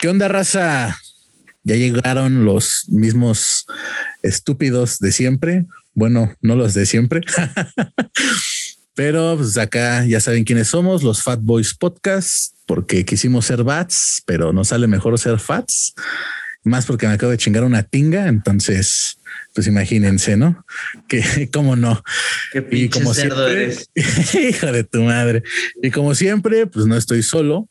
¿Qué onda, raza? Ya llegaron los mismos estúpidos de siempre. Bueno, no los de siempre. Pero pues acá ya saben quiénes somos, los Fat Boys Podcast, porque quisimos ser Bats, pero nos sale mejor ser Fats. Más porque me acabo de chingar una tinga, entonces, pues imagínense, ¿no? Que cómo no. Qué y como cerdo eres. hijo de tu madre. Y como siempre, pues no estoy solo.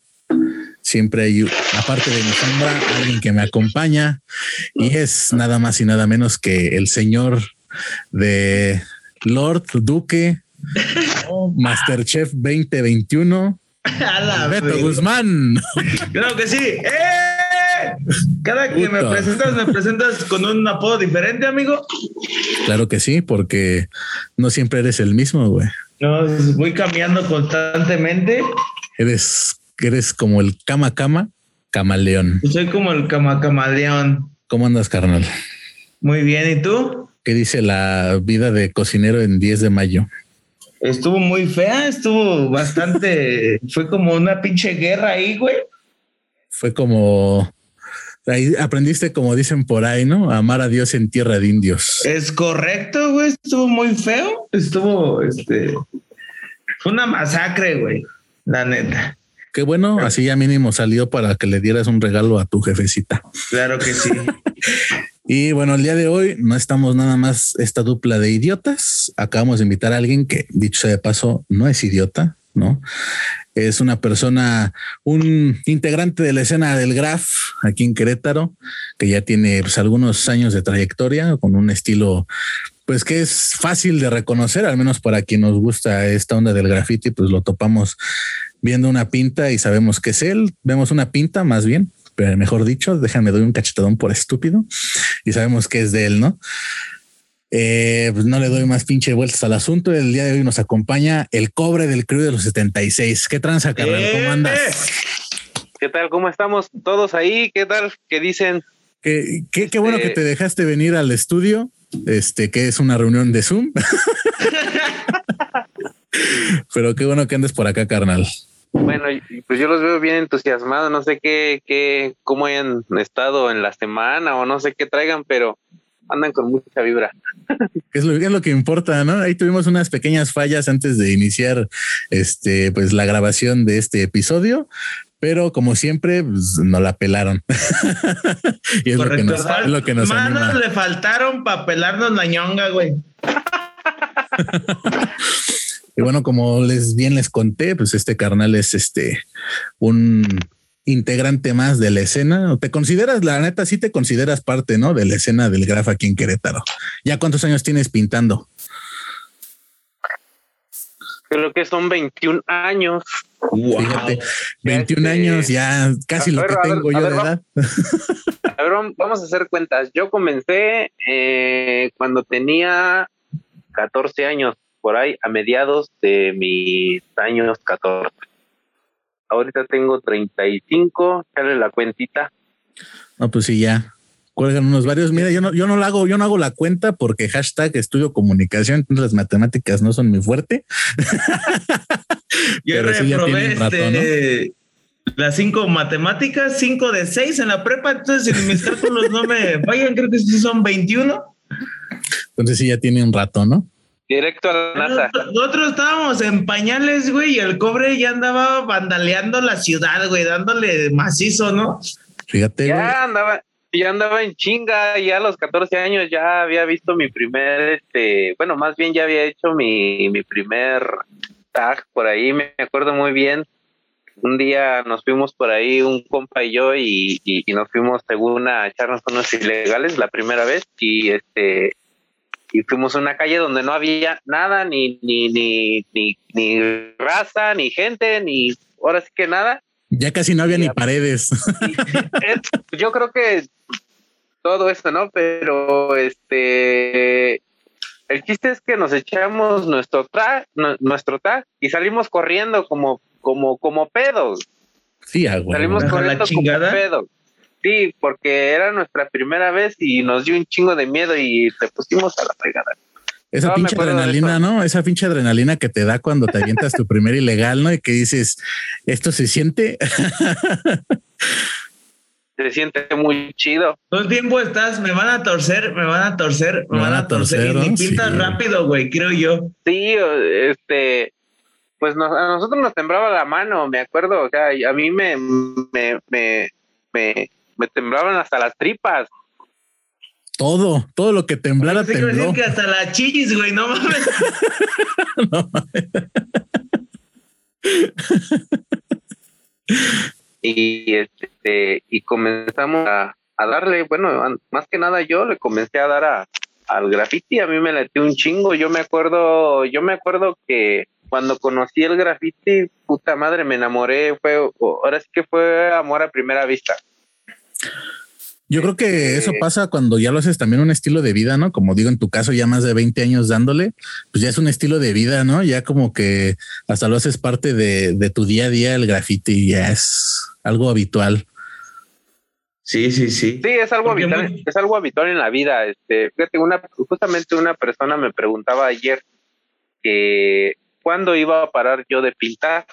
Siempre hay, aparte de mi sombra, alguien que me acompaña y es nada más y nada menos que el señor de Lord Duque, Masterchef 2021, Beto Guzmán. Claro que sí. ¡Eh! Cada que me presentas, me presentas con un apodo diferente, amigo. Claro que sí, porque no siempre eres el mismo, güey. No, voy cambiando constantemente. Eres, eres como el cama cama camaleón. Soy como el cama camaleón. ¿Cómo andas, carnal? Muy bien, ¿y tú? ¿Qué dice la vida de cocinero en 10 de mayo? Estuvo muy fea, estuvo bastante, fue como una pinche guerra ahí, güey. Fue como, ahí aprendiste como dicen por ahí, ¿no? Amar a Dios en tierra de indios. Es correcto, güey, estuvo muy feo, estuvo, este, fue una masacre, güey, la neta. Qué bueno, así ya mínimo salió para que le dieras un regalo a tu jefecita. Claro que sí. Y bueno, el día de hoy no estamos nada más esta dupla de idiotas. Acabamos de invitar a alguien que, dicho sea de paso, no es idiota, ¿no? Es una persona, un integrante de la escena del Graf aquí en Querétaro, que ya tiene pues, algunos años de trayectoria con un estilo pues que es fácil de reconocer, al menos para quien nos gusta esta onda del graffiti, pues lo topamos viendo una pinta y sabemos que es él, vemos una pinta más bien, mejor dicho, déjame doy un cachetadón por estúpido y sabemos que es de él, ¿no? Eh, pues no le doy más pinche vueltas al asunto. El día de hoy nos acompaña el cobre del crew de los 76. ¿Qué tranza, carnal? ¿Cómo andas? ¿Qué tal? ¿Cómo estamos todos ahí? ¿Qué tal? ¿Qué dicen? Qué, qué, bueno que este te dejaste venir al estudio, este, que es una reunión de Zoom. Pero qué bueno que andes por acá, carnal. Bueno, pues yo los veo bien entusiasmados, no sé qué, qué, cómo hayan estado en la semana o no sé qué traigan, pero andan con mucha vibra. Es lo, es lo que importa, ¿no? Ahí tuvimos unas pequeñas fallas antes de iniciar este, pues la grabación de este episodio, pero como siempre, pues, no la pelaron. y es lo que nos, es lo que nos Manos le faltaron para pelarnos la ñonga, güey. Y bueno, como les bien les conté, pues este carnal es este un integrante más de la escena. ¿Te consideras, la neta, sí te consideras parte, ¿no? De la escena del graf aquí en Querétaro. ¿Ya cuántos años tienes pintando? Creo que son 21 años. Fíjate, 21 años, ya casi lo que tengo yo de edad. A ver, vamos a hacer cuentas. Yo comencé eh, cuando tenía 14 años por ahí a mediados de mis años 14. Ahorita tengo 35, sale la cuentita. No, pues sí, ya. Cuelgan unos varios. Mira, yo no, yo no lo hago, yo no hago la cuenta porque hashtag estudio comunicación, entonces las matemáticas no son muy fuerte. yo reprobé este, las cinco matemáticas, cinco de seis en la prepa, entonces si mis cálculos no me vayan, creo que sí son 21. Entonces sí ya tiene un rato, ¿no? Directo a la NASA. Nosotros estábamos en pañales, güey, y el cobre ya andaba vandaleando la ciudad, güey, dándole macizo, ¿no? Fíjate. Ya andaba, ya andaba en chinga, ya a los 14 años ya había visto mi primer, este, bueno, más bien ya había hecho mi, mi primer tag por ahí, me acuerdo muy bien. Un día nos fuimos por ahí, un compa y yo, y, y, y nos fuimos según a echarnos unos ilegales la primera vez, y este, y fuimos a una calle donde no había nada, ni, ni, ni, ni, ni raza, ni gente, ni ahora sí que nada. Ya casi no había ni paredes. yo creo que todo esto, ¿no? Pero este el chiste es que nos echamos nuestro tag, nuestro tag y salimos corriendo como, como, como pedos. Sí, algo. Salimos corriendo como pedos. Sí, porque era nuestra primera vez y nos dio un chingo de miedo y te pusimos a la fregada. Esa pinche adrenalina, ¿no? Esa pinche adrenalina que te da cuando te avientas tu primer ilegal, ¿no? Y que dices, esto se siente. se siente muy chido. Todo el tiempo estás, me van a torcer, me van a torcer, me, van, a torcer, y pintas rápido, güey, creo yo. Sí, este, pues a nosotros nos temblaba la mano, me acuerdo, o sea, a mí me, me, me, me, me temblaban hasta las tripas. Todo, todo lo que temblara tembló. Decir que hasta la chillis, güey, no mames. no mames. y este y comenzamos a, darle, bueno, más que nada yo le comencé a dar a, al graffiti, a mí me latió un chingo, yo me acuerdo, yo me acuerdo que cuando conocí el graffiti, puta madre, me enamoré, fue, ahora sí que fue amor a primera vista. Yo creo que eso pasa cuando ya lo haces también un estilo de vida, ¿no? Como digo, en tu caso ya más de 20 años dándole, pues ya es un estilo de vida, ¿no? Ya como que hasta lo haces parte de, tu día a día el graffiti, ya es algo habitual. Sí, sí, sí. Sí, es algo habitual, es algo habitual en la vida. Este, fíjate, una, justamente una persona me preguntaba ayer que cuándo iba a parar yo de pintar.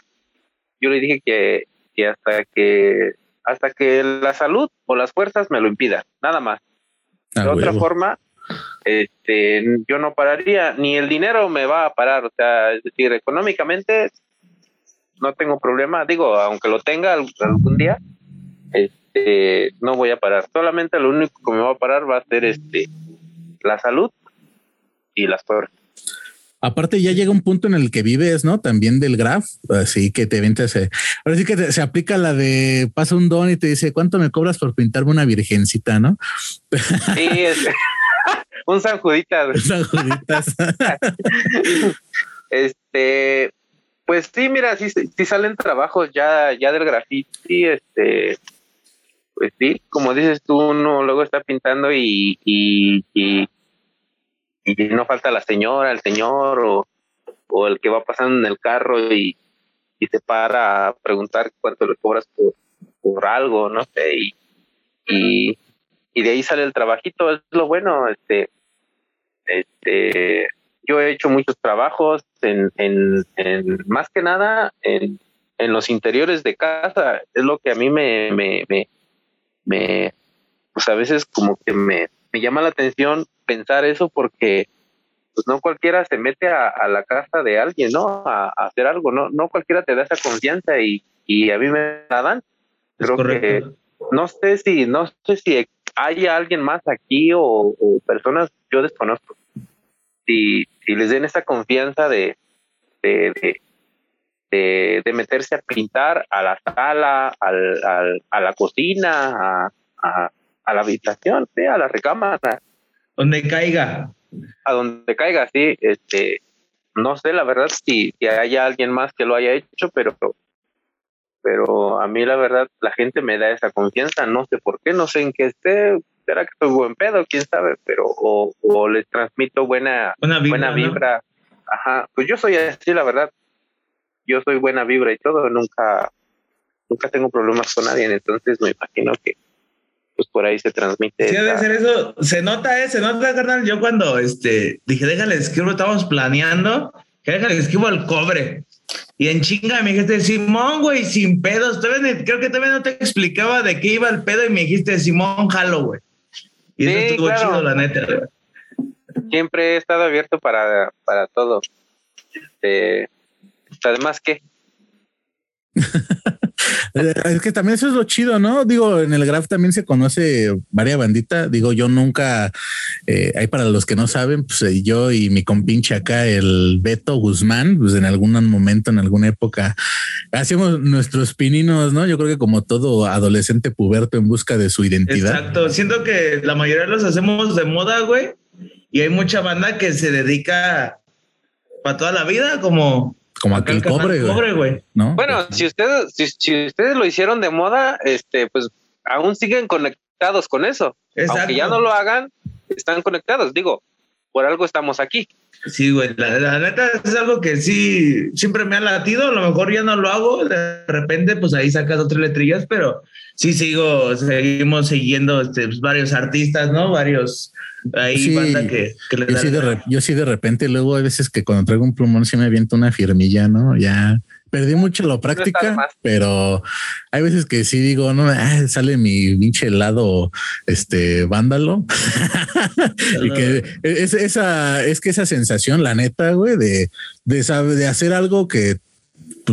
Yo le dije que, que hasta que hasta que la salud o las fuerzas me lo impidan, nada más. Ah, de otra forma, este, yo no pararía, ni el dinero me va a parar, o sea, es decir, económicamente no tengo problema, digo, aunque lo tenga algún día, este, no voy a parar. Solamente lo único que me va a parar va a ser este, la salud y las fuerzas. Aparte, ya llega un punto en el que vives, ¿no? También del graph, así que te ventas. Ahora sí que se aplica la de pasa un don y te dice cuánto me cobras por pintarme una virgencita, ¿no? Sí, es, un San Juditas. San Juditas. este, pues sí, mira, sí, sí salen trabajos ya, ya del graffiti, este, pues sí, como dices tú, uno luego está pintando y, y y no falta la señora, el señor o, el que va pasando en el carro y, se para a preguntar cuánto le cobras por, algo, no sé, y, y, de ahí sale el trabajito, es lo bueno, este, este, yo he hecho muchos trabajos en, en, en más que nada en, en los interiores de casa, es lo que a mí me, me, me, me pues a veces como que me, me llama la atención pensar eso porque pues no cualquiera se mete a, la casa de alguien, ¿no? A, hacer algo, no no cualquiera te da esa confianza y, y a mí me la dan. Creo que no sé si no sé si hay alguien más aquí o, personas yo desconozco. Si, si les den esa confianza de, de, de, de, meterse a pintar a la sala, al, al, a la cocina, a, a la habitación, a la recámara. Donde caiga. A donde caiga, sí. Este, no sé la verdad si, si haya alguien más que lo haya hecho, pero pero a mí la verdad la gente me da esa confianza, no sé por qué, no sé en qué esté, será que estoy buen pedo, quién sabe, pero o, o les transmito buena, buena vibra, Ajá, pues yo soy así, la verdad. Yo soy buena vibra y todo, nunca nunca tengo problemas con nadie, entonces me imagino que pues por ahí se transmite. Sí, debe ser eso. Se nota, ¿eh? Se nota, carnal. Yo cuando este, dije, déjale escribo, estamos planeando, que déjale escribo al cobre. Y en chinga me dijiste, Simón, güey, sin pedos. creo que todavía no te explicaba de qué iba el pedo y me dijiste, Simón, jalo, güey. Y eso estuvo chido, la neta. Siempre he estado abierto para, para todo. Este, además, ¿qué? Eh, es que también eso es lo chido, ¿no? Digo, en el graph también se conoce varias banditas. Digo, yo nunca, eh, hay para los que no saben, pues eh, yo y mi compinche acá, el Beto Guzmán, pues en algún momento, en alguna época, hacíamos nuestros pininos, ¿no? Yo creo que como todo adolescente puberto en busca de su identidad. Exacto. Siento que la mayoría los hacemos de moda, güey. Y hay mucha banda que se dedica para toda la vida, como como aquel cobre, güey. ¿No? Bueno, si ustedes, si, ustedes lo hicieron de moda, este, pues aún siguen conectados con eso. Exacto. Aunque ya no lo hagan, están conectados. Digo, por algo estamos aquí. Sí, güey, la, neta es algo que sí, siempre me ha latido, a lo mejor ya no lo hago, de repente pues ahí sacas otras letrillas, pero sí sigo, seguimos siguiendo este, pues, varios artistas, ¿no? Varios ahí sí, que, le yo, sí de yo sí de repente luego hay veces que cuando traigo un plumón sí me aviento una firmilla, ¿no? Ya perdí mucho la práctica, pero hay veces que sí digo, no, ah, sale mi pinche lado, este vándalo. y que es esa, es que esa sensación, la neta, güey, de, de, de hacer algo que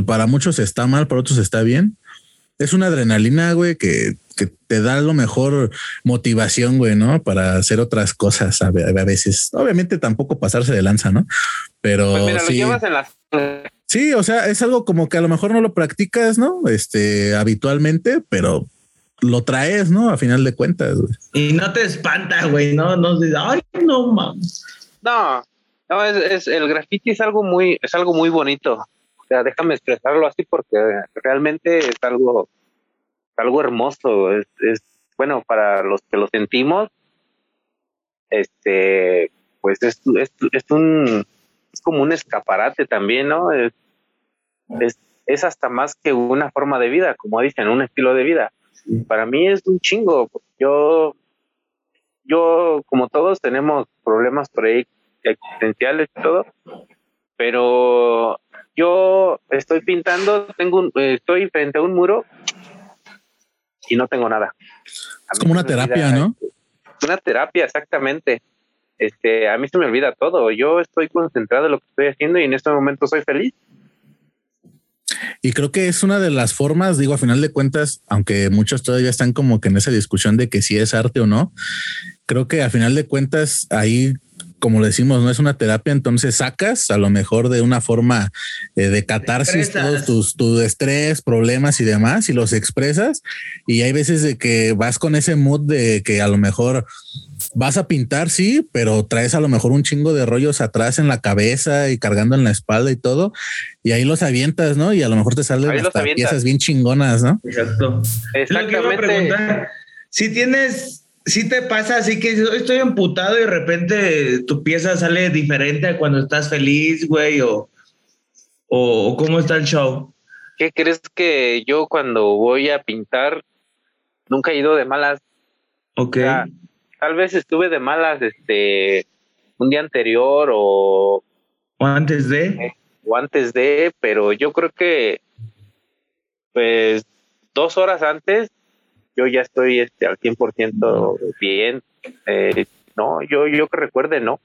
para muchos está mal, para otros está bien. Es una adrenalina, güey, que, que te da lo mejor motivación, güey, ¿no? Para hacer otras cosas a, veces. Obviamente tampoco pasarse de lanza, ¿no? Pero pues mira, sí. Lo llevas en las Sí, o sea, es algo como que a lo mejor no lo practicas, ¿no? Este, habitualmente, pero lo traes, ¿no? A final de cuentas. Y no te espanta, güey, no, no dices, ay, no mames. No, no, es, el graffiti es algo muy, es algo muy bonito. O sea, déjame expresarlo así porque realmente es algo, algo hermoso. Es, es bueno para los que lo sentimos. Este, pues es, es, es un es como un escaparate también, ¿no? Es, es, hasta más que una forma de vida, como dicen, un estilo de vida. Para mí es un chingo. Yo, yo, como todos, tenemos problemas por ahí existenciales y todo, pero yo estoy pintando, tengo estoy frente a un muro y no tengo nada. Es como una terapia, ¿no? Una terapia, exactamente este, a mí se me olvida todo. Yo estoy concentrado en lo que estoy haciendo y en este momento soy feliz. Y creo que es una de las formas, digo, a final de cuentas, aunque muchos todavía están como que en esa discusión de que si es arte o no, creo que a final de cuentas ahí como le decimos, no es una terapia, entonces sacas a lo mejor de una forma eh, de catarsis todos tus, tu estrés, problemas y demás, y los expresas. Y hay veces de que vas con ese mood de que a lo mejor vas a pintar, sí, pero traes a lo mejor un chingo de rollos atrás en la cabeza y cargando en la espalda y todo, y ahí los avientas, ¿no? Y a lo mejor te salen piezas bien chingonas, ¿no? Exacto. Exactamente. Si tienes si te pasa así que estoy emputado y de repente tu pieza sale diferente a cuando estás feliz, güey, o, o, cómo está el show. ¿Qué crees que yo cuando voy a pintar nunca he ido de malas? Ok. Tal vez estuve de malas este un día anterior o, o antes de o antes de, pero yo creo que pues dos horas antes yo ya estoy este, al 100% bien. Eh, no, yo, yo que recuerde, no.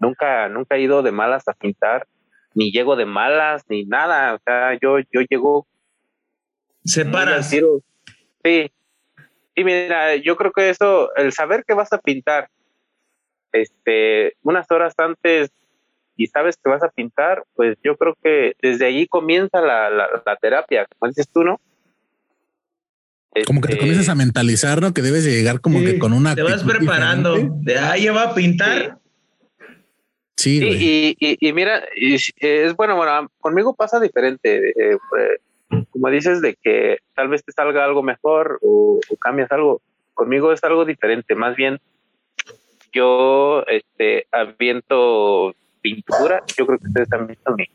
Nunca, nunca he ido de malas a pintar, ni llego de malas, ni nada. O sea, yo, yo llego. Separas. Sí. Y mira, yo creo que eso, el saber que vas a pintar, este, unas horas antes y sabes que vas a pintar, pues yo creo que desde allí comienza la, la, la terapia, como dices tú, ¿no? Como que te comienzas a este, mentalizar, ¿no? Que debes llegar como que con una. Te vas preparando. De ahí va a pintar. Sí. sí y, y, mira, es bueno, bueno, conmigo pasa diferente. Eh, como dices, de que tal vez te salga algo mejor o, cambias algo. Conmigo es algo diferente. Más bien, yo este, aviento pintura. Yo creo que ustedes han visto mi.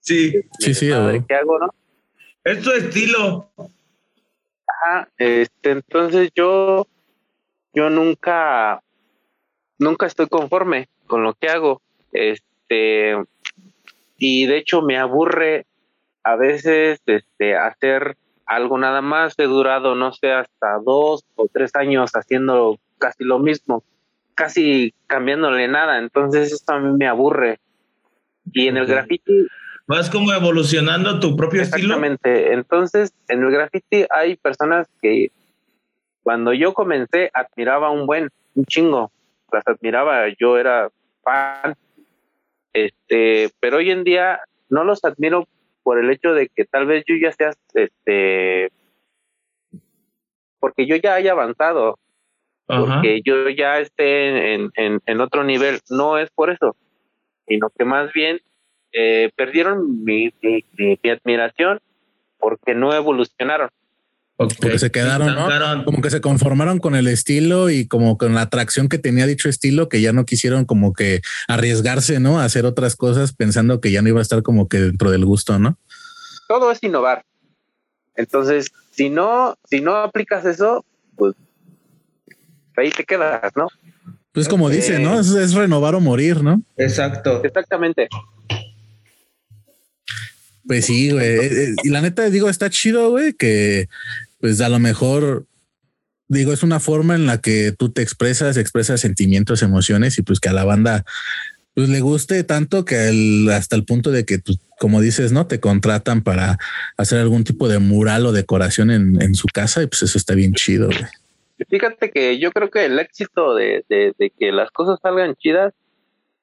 Sí, sí, sí. ¿Qué hago, no? Es tu estilo este, entonces yo, yo nunca, nunca estoy conforme con lo que hago. Este, y de hecho me aburre a veces este, hacer algo nada más. He durado, no sé, hasta dos o tres años haciendo casi lo mismo, casi cambiándole nada. Entonces esto a mí me aburre. Y en el graffiti vas como evolucionando tu propio estilo. Exactamente. Entonces, en el graffiti hay personas que cuando yo comencé admiraba un buen, un chingo, las admiraba, yo era fan, este, pero hoy en día no los admiro por el hecho de que tal vez yo ya sea, este, porque yo ya haya avanzado, porque yo ya esté en, en, en otro nivel, no es por eso, sino que más bien eh, perdieron mi, admiración porque no evolucionaron. Porque se quedaron, ¿no? Como que se conformaron con el estilo y como con la atracción que tenía dicho estilo, que ya no quisieron como que arriesgarse, ¿no? A hacer otras cosas pensando que ya no iba a estar como que dentro del gusto, ¿no? Todo es innovar. Entonces, si no, si no aplicas eso, pues ahí te quedas, ¿no? Pues como dice, ¿no? Es, es, renovar o morir, ¿no? Exacto. Exactamente. Pues sí, güey. Eh, eh, y la neta, digo, está chido, güey, que pues a lo mejor, digo, es una forma en la que tú te expresas, expresas sentimientos, emociones y pues que a la banda pues le guste tanto que hasta el punto de que, pues, como dices, no te contratan para hacer algún tipo de mural o decoración en, su casa y pues eso está bien chido. Fíjate que yo creo que el éxito de, de, que las cosas salgan chidas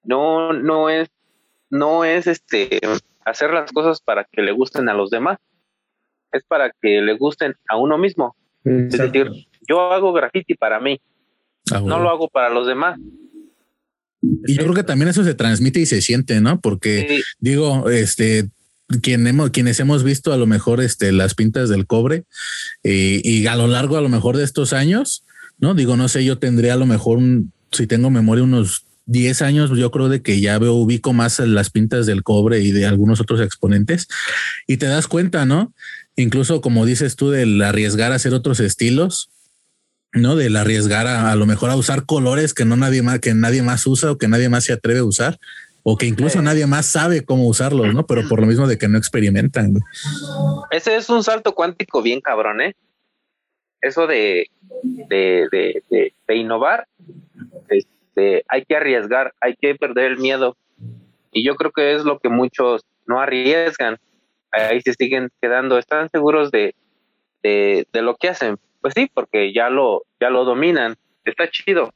no, no es, no es este hacer las cosas para que le gusten a los demás, es para que le gusten a uno mismo. Es decir, yo hago graffiti para mí, ah, no lo hago para los demás. Y yo creo que también eso se transmite y se siente, ¿no? Porque digo, este, quien hemos, quienes hemos visto a lo mejor este, las pintas del cobre eh, y a lo largo a lo mejor de estos años, ¿no? Digo, no sé, yo tendría a lo mejor, si tengo memoria, unos 10 años, yo creo de que ya veo, ubico más las pintas del cobre y de algunos otros exponentes y te das cuenta, ¿no? Incluso como dices tú, del arriesgar a hacer otros estilos, ¿no? Del arriesgar a, a lo mejor a usar colores que no nadie más, que nadie más usa o que nadie más se atreve a usar o que incluso nadie más sabe cómo usarlos, ¿no? Pero por lo mismo de que no experimentan. Ese es un salto cuántico bien cabrón, ¿eh? Eso de, de, de, de, de innovar, este, hay que arriesgar, hay que perder el miedo. Y yo creo que es lo que muchos no arriesgan. Ahí se siguen quedando, están seguros de, de, de lo que hacen. Pues sí, porque ya lo, ya lo dominan. Está chido.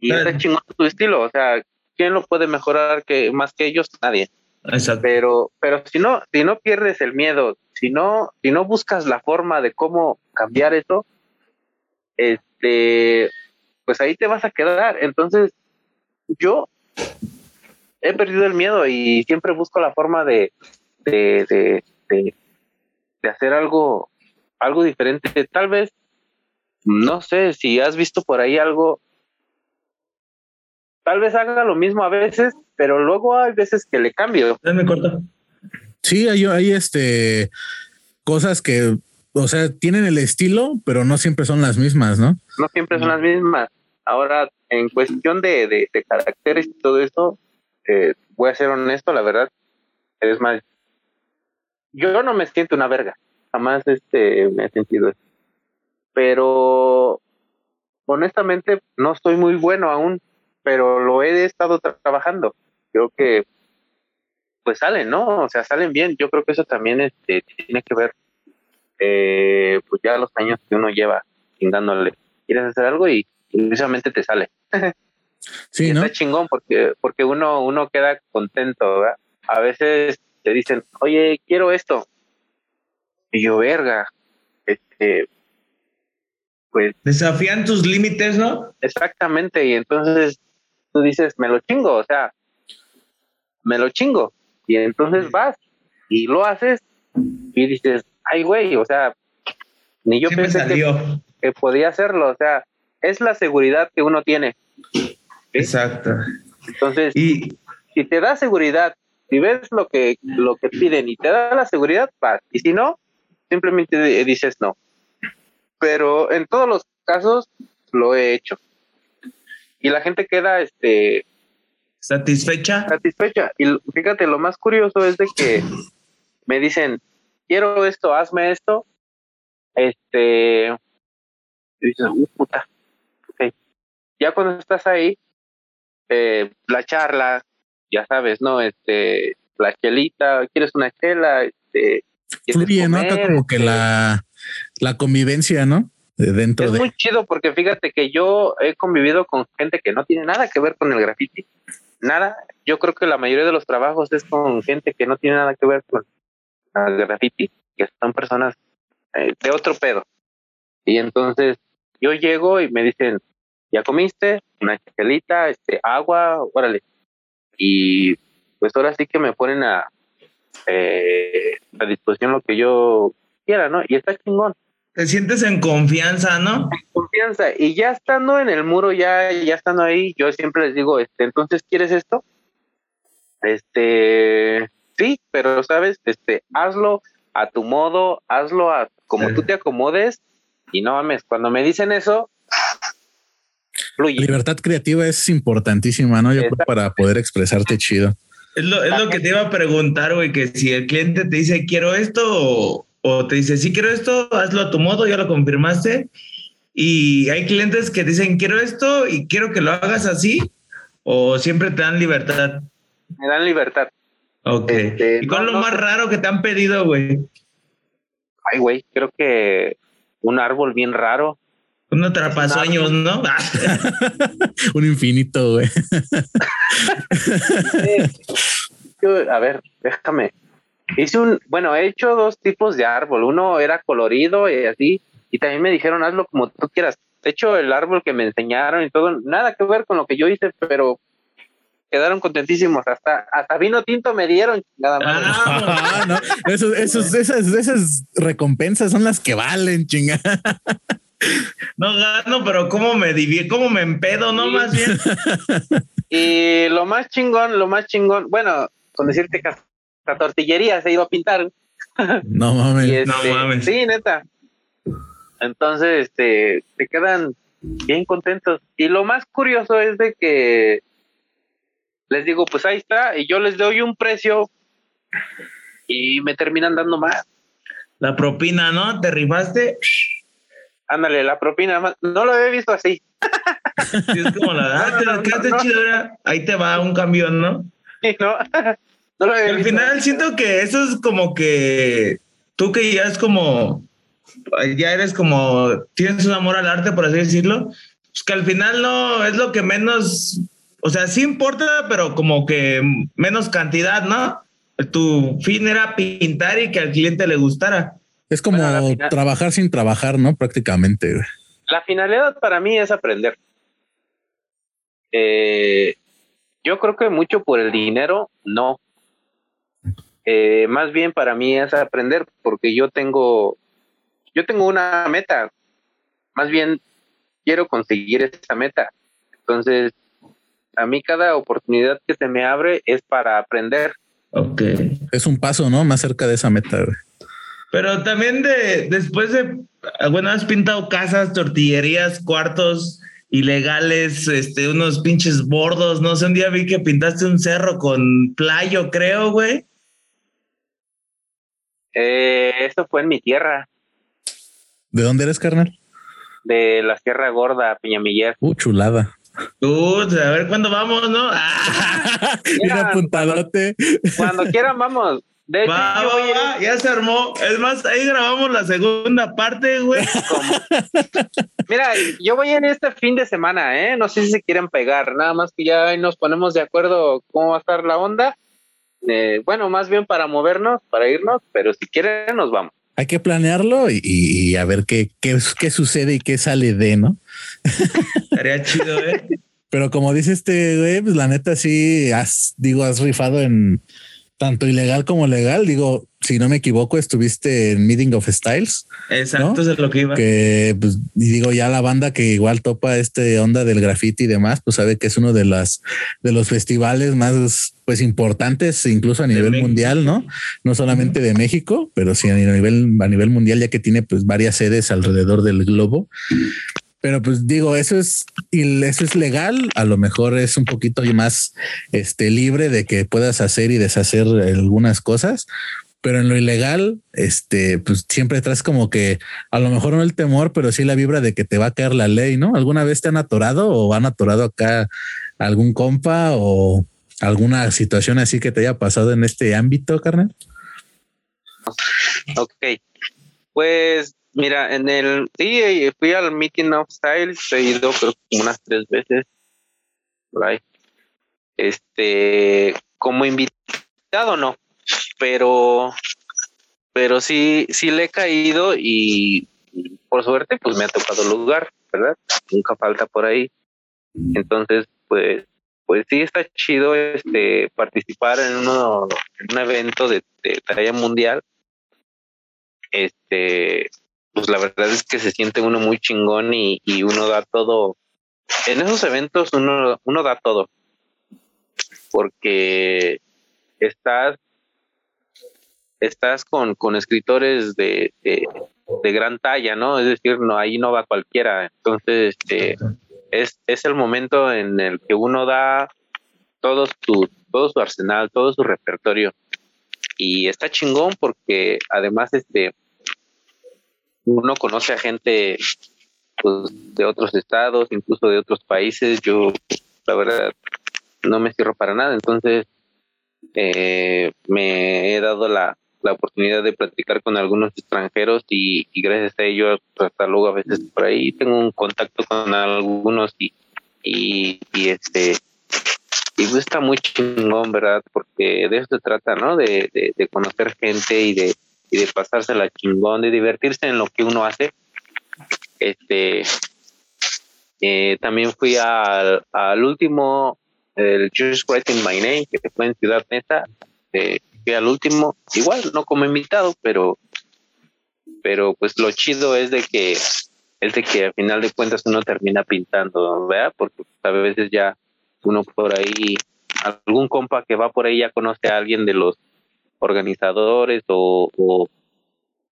Y está chingón tu estilo. O sea, ¿quién lo puede mejorar que más que ellos? Nadie. Exacto. Pero, pero si no, si no pierdes el miedo, si no, si no buscas la forma de cómo cambiar eso, este, pues ahí te vas a quedar. Entonces, yo he perdido el miedo y siempre busco la forma de, de, de, de, de hacer algo, algo diferente. Tal vez, no sé, si has visto por ahí algo tal vez haga lo mismo a veces, pero luego hay veces que le cambio. Me corta. Sí, hay, hay este cosas que, o sea, tienen el estilo, pero no siempre son las mismas, ¿no? No siempre son las mismas. Ahora, en cuestión de, de, caracteres y todo esto, eh, voy a ser honesto, la verdad, es más, yo no me siento una verga, jamás este me he sentido eso. Pero honestamente no estoy muy bueno aún pero lo he estado trabajando. Creo que pues salen, ¿no? O sea, salen bien. Yo creo que eso también este, tiene que ver, eh, pues ya los años que uno lleva chingándole. Quieres hacer algo y precisamente te sale. Sí, ¿no? Está chingón porque, porque uno, uno queda contento, ¿verdad? A veces te dicen, oye, quiero esto. Y yo, verga, este, pues... Desafían tus límites, ¿no? Exactamente, y entonces tú dices, me lo chingo, o sea, me lo chingo. Y entonces vas y lo haces y dices, ay, güey, o sea, ni yo pensé que, podía hacerlo, o sea, es la seguridad que uno tiene. Exacto. Entonces, y si te da seguridad, si ves lo que, lo que piden y te da la seguridad, vas. Y si no, simplemente dices no. Pero en todos los casos lo he hecho y la gente queda este satisfecha. Satisfecha. Y fíjate, lo más curioso es de que me dicen, quiero esto, hazme esto. Este, y dices, uh, puta. Okay. Ya cuando estás ahí, eh, la charla, ya sabes, ¿no? Este, la chelita, quieres una chela, este. Fluye, ¿no? Como que la, la convivencia, ¿no? dentro es muy chido porque fíjate que yo he convivido con gente que no tiene nada que ver con el graffiti. Nada. Yo creo que la mayoría de los trabajos es con gente que no tiene nada que ver con el graffiti, que son personas eh, de otro pedo. Y entonces yo llego y me dicen, ¿ya comiste? Una chelita, este, agua, órale. Y pues ahora sí que me ponen a, eh, a disposición lo que yo quiera, ¿no? Y está chingón te sientes en confianza, ¿no? En confianza. Y ya estando en el muro, ya, ya estando ahí, yo siempre les digo, este, entonces, ¿quieres esto? Este, sí, pero sabes, este, hazlo a tu modo, hazlo a como tú te acomodes. Y no mames, cuando me dicen eso, fluye. libertad creativa es importantísima, ¿no? Yo creo para poder expresarte chido. Es lo, es lo que te iba a preguntar, güey, que si el cliente te dice quiero esto o, o te dice sí quiero esto, hazlo a tu modo, ya lo confirmaste. Y hay clientes que dicen quiero esto y quiero que lo hagas así o siempre te dan libertad. Me dan libertad. Ok. Este, ¿Y cuál no, es lo no más raro que te han pedido, güey? Ay, güey, creo que un árbol bien raro. Un atrapasueños, ¿no? Un infinito, güey. A ver, déjame. Hice un, bueno, he hecho dos tipos de árbol. Uno era colorido y así, y también me dijeron hazlo como tú quieras. De hecho, el árbol que me enseñaron y todo, nada que ver con lo que yo hice, pero quedaron contentísimos. Hasta, hasta vino tinto me dieron, nada más. Ah, Ah, no. Esos, esos, esas, esas recompensas son las que valen, chinga. No gano, pero cómo me divi cómo me empedo, ¿no? Sí. Más bien. Y lo más chingón, lo más chingón, bueno, con decirte que hasta tortillería se iba a pintar. No mames. No este, mames. Sí, neta. Entonces, este, se quedan bien contentos. Y lo más curioso es de que les digo, pues ahí está, y yo les doy un precio y me terminan dando más. La propina, ¿no? ¿Te rifaste? Ándale, la propina, más- no lo había visto así. Sí, es como la ah, te No, no, quedaste no, no. chido, ahora Ahí te va un camión, ¿no? No, no lo había Al visto final siento que eso es como que tú que ya es como, ya eres como, tienes un amor al arte, por así decirlo, pues que al final no es lo que menos, o sea, sí importa, pero como que menos cantidad, ¿no? Tu fin era pintar y que al cliente le gustara. Es como Bueno, al final- trabajar sin trabajar, ¿no? Prácticamente. La finalidad para mí es aprender. Eh, yo creo que mucho por el dinero, no. Eh, más bien para mí es aprender, porque yo tengo, yo tengo una meta. Más bien quiero conseguir esa meta. Entonces, a mí cada oportunidad que se me abre es para aprender. Ok. Es un paso, ¿no? Más cerca de esa meta. güey. Pero también de, después de, bueno, has pintado casas, tortillerías, cuartos ilegales, este, unos pinches bordos, no sé, un día vi que pintaste un cerro con playo, creo, güey. Eh, esto fue en mi tierra, ¿De dónde eres, carnal? de la Sierra Gorda, Peñamiller. Uh, chulada. Uh, a ver cuándo vamos, ¿no? Ah, Mira, apuntadote. Cuando quieran, vamos. De hecho, va, va, va, ya se armó. Es más, ahí grabamos la segunda parte, güey. Mira, yo voy en este fin de semana, ¿eh? No sé si se quieren pegar, nada más que ya nos ponemos de acuerdo cómo va a estar la onda. Eh, bueno, más bien para movernos, para irnos, pero si quieren, nos vamos. Hay que planearlo y, y a ver qué, qué, qué sucede y qué sale de, ¿no? Estaría chido, ¿eh? Pero como dice este güey, pues la neta sí has, digo, has rifado en tanto ilegal como legal. Digo, si no me equivoco, estuviste en Meeting of Styles, Exacto, ¿No? eso es lo que iba. que pues y digo, ya la banda que igual topa este onda del graffiti y demás, pues sabe que es uno de las de los festivales más pues importantes, incluso a nivel mundial, ¿no? No solamente de México, pero sí a nivel, a nivel mundial, ya que tiene pues varias sedes alrededor del globo. Pero pues digo, eso es, eso es legal, a lo mejor es un poquito más este, libre de que puedas hacer y deshacer algunas cosas, pero en lo ilegal, este, pues siempre traes como que a lo mejor no el temor, pero sí la vibra de que te va a caer la ley, ¿no? ¿Alguna vez te han atorado o han atorado acá algún compa o alguna situación así que te haya pasado en este ámbito, carnal? Ok. Pues, mira, en el. Sí, eh, fui al Meeting of Styles, he ido creo que unas tres veces. Por. Este. Como invitado, no. Pero. Pero sí, sí le he caído y, por suerte, pues me ha tocado lugar, ¿verdad? Nunca falta por ahí. Entonces, pues, pues sí está chido este participar en un evento de, de talla mundial este, pues la verdad es que se siente uno muy chingón y, y uno da todo. En esos eventos uno, uno da todo. Porque estás, estás con, con escritores de, de, gran talla, ¿no? Es decir, no, ahí no va cualquiera. Entonces, este, es, es el momento en el que uno da todo su, todo su arsenal, todo su repertorio. Y está chingón porque además este uno conoce a gente pues, de otros estados, incluso de otros países. Yo, la verdad, no me cierro para nada. Entonces, eh, me he dado la, la oportunidad de platicar con algunos extranjeros y, gracias a ello hasta luego a veces por ahí tengo un contacto con algunos y, y, este y está muy chingón verdad porque de eso se trata no de, de, conocer gente y de y de pasársela chingón de divertirse en lo que uno hace este eh, también fui al, al último el Just Writing My Name que fue en Ciudad Neta de que al último, igual no como invitado, pero, pero pues lo chido es de que es de que al final de cuentas uno termina pintando, ¿verdad? Porque a veces ya uno por ahí, algún compa que va por ahí ya conoce a alguien de los organizadores o, o,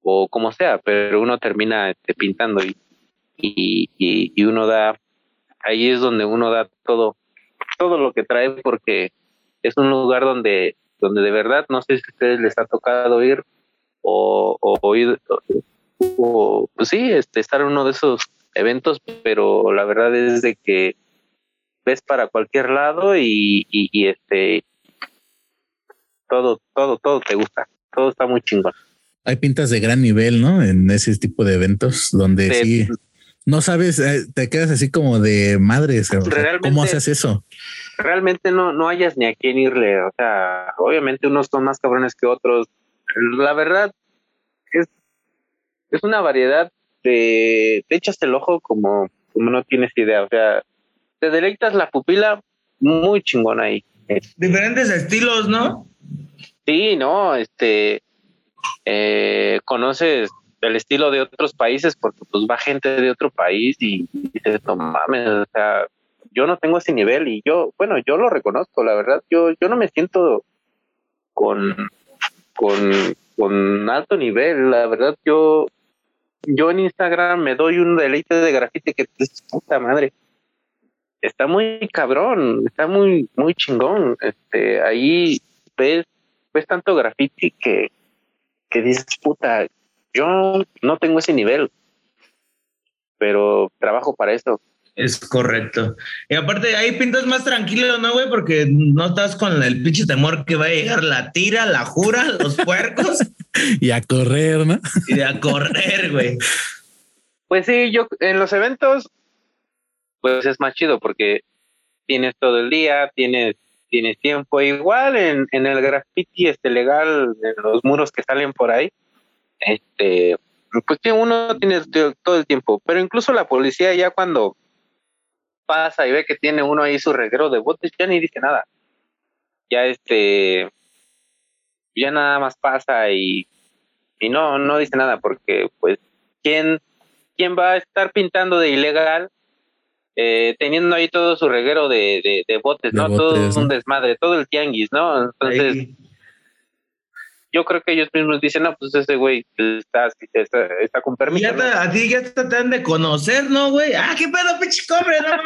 o como sea, pero uno termina este, pintando y, y, y, uno da, ahí es donde uno da todo, todo lo que trae porque es un lugar donde donde de verdad no sé si a ustedes les ha tocado ir o, oír o, pues sí, este, estar en uno de esos eventos, pero la verdad es de que ves para cualquier lado y, y, este todo, todo, todo te gusta, todo está muy chingón. Hay pintas de gran nivel, ¿no? En ese tipo de eventos donde sí no sabes, eh, te quedas así como de madres. ¿Cómo haces eso? realmente no, no hayas ni a quién irle. O sea, obviamente unos son más cabrones que otros. La verdad es, es una variedad de, te echas el ojo como, como no tienes idea. O sea, te deleitas la pupila muy chingón ahí. Diferentes estilos, ¿no? Sí, no, este, eh, conoces el estilo de otros países porque pues va gente de otro país y, y dices, no mames, o sea, yo no tengo ese nivel y yo, bueno, yo lo reconozco, la verdad, yo, yo no me siento con, con, con alto nivel, la verdad, yo, yo en Instagram me doy un deleite de grafite que es puta madre. Está muy cabrón, está muy, muy chingón. Este, ahí ves, ves tanto graffiti que, que dices, puta, yo no tengo ese nivel, pero trabajo para eso. Es correcto. Y aparte, ahí pintas más tranquilo, ¿no, güey? Porque no estás con el pinche temor que va a llegar la tira, la jura, los puercos. y a correr, ¿no? y a correr, güey. Pues sí, yo en los eventos, pues es más chido porque tienes todo el día, tienes, tienes tiempo. Igual en, el graffiti este legal, en los muros que salen por ahí, este, pues uno tiene todo el tiempo, pero incluso la policía ya cuando pasa y ve que tiene uno ahí su reguero de botes, ya ni dice nada. Ya este, ya nada más pasa y, y no, no dice nada porque pues, ¿quién, quién va a estar pintando de ilegal eh, teniendo ahí todo su reguero de, de, botes, ¿no? todo un desmadre, todo el tianguis, ¿no? Entonces, yo creo que ellos mismos dicen, no, pues ese güey está, está, está con permiso. Ya A ti ya te, dan de conocer, ¿no, güey? Ah, qué pedo, pinche cobre, no.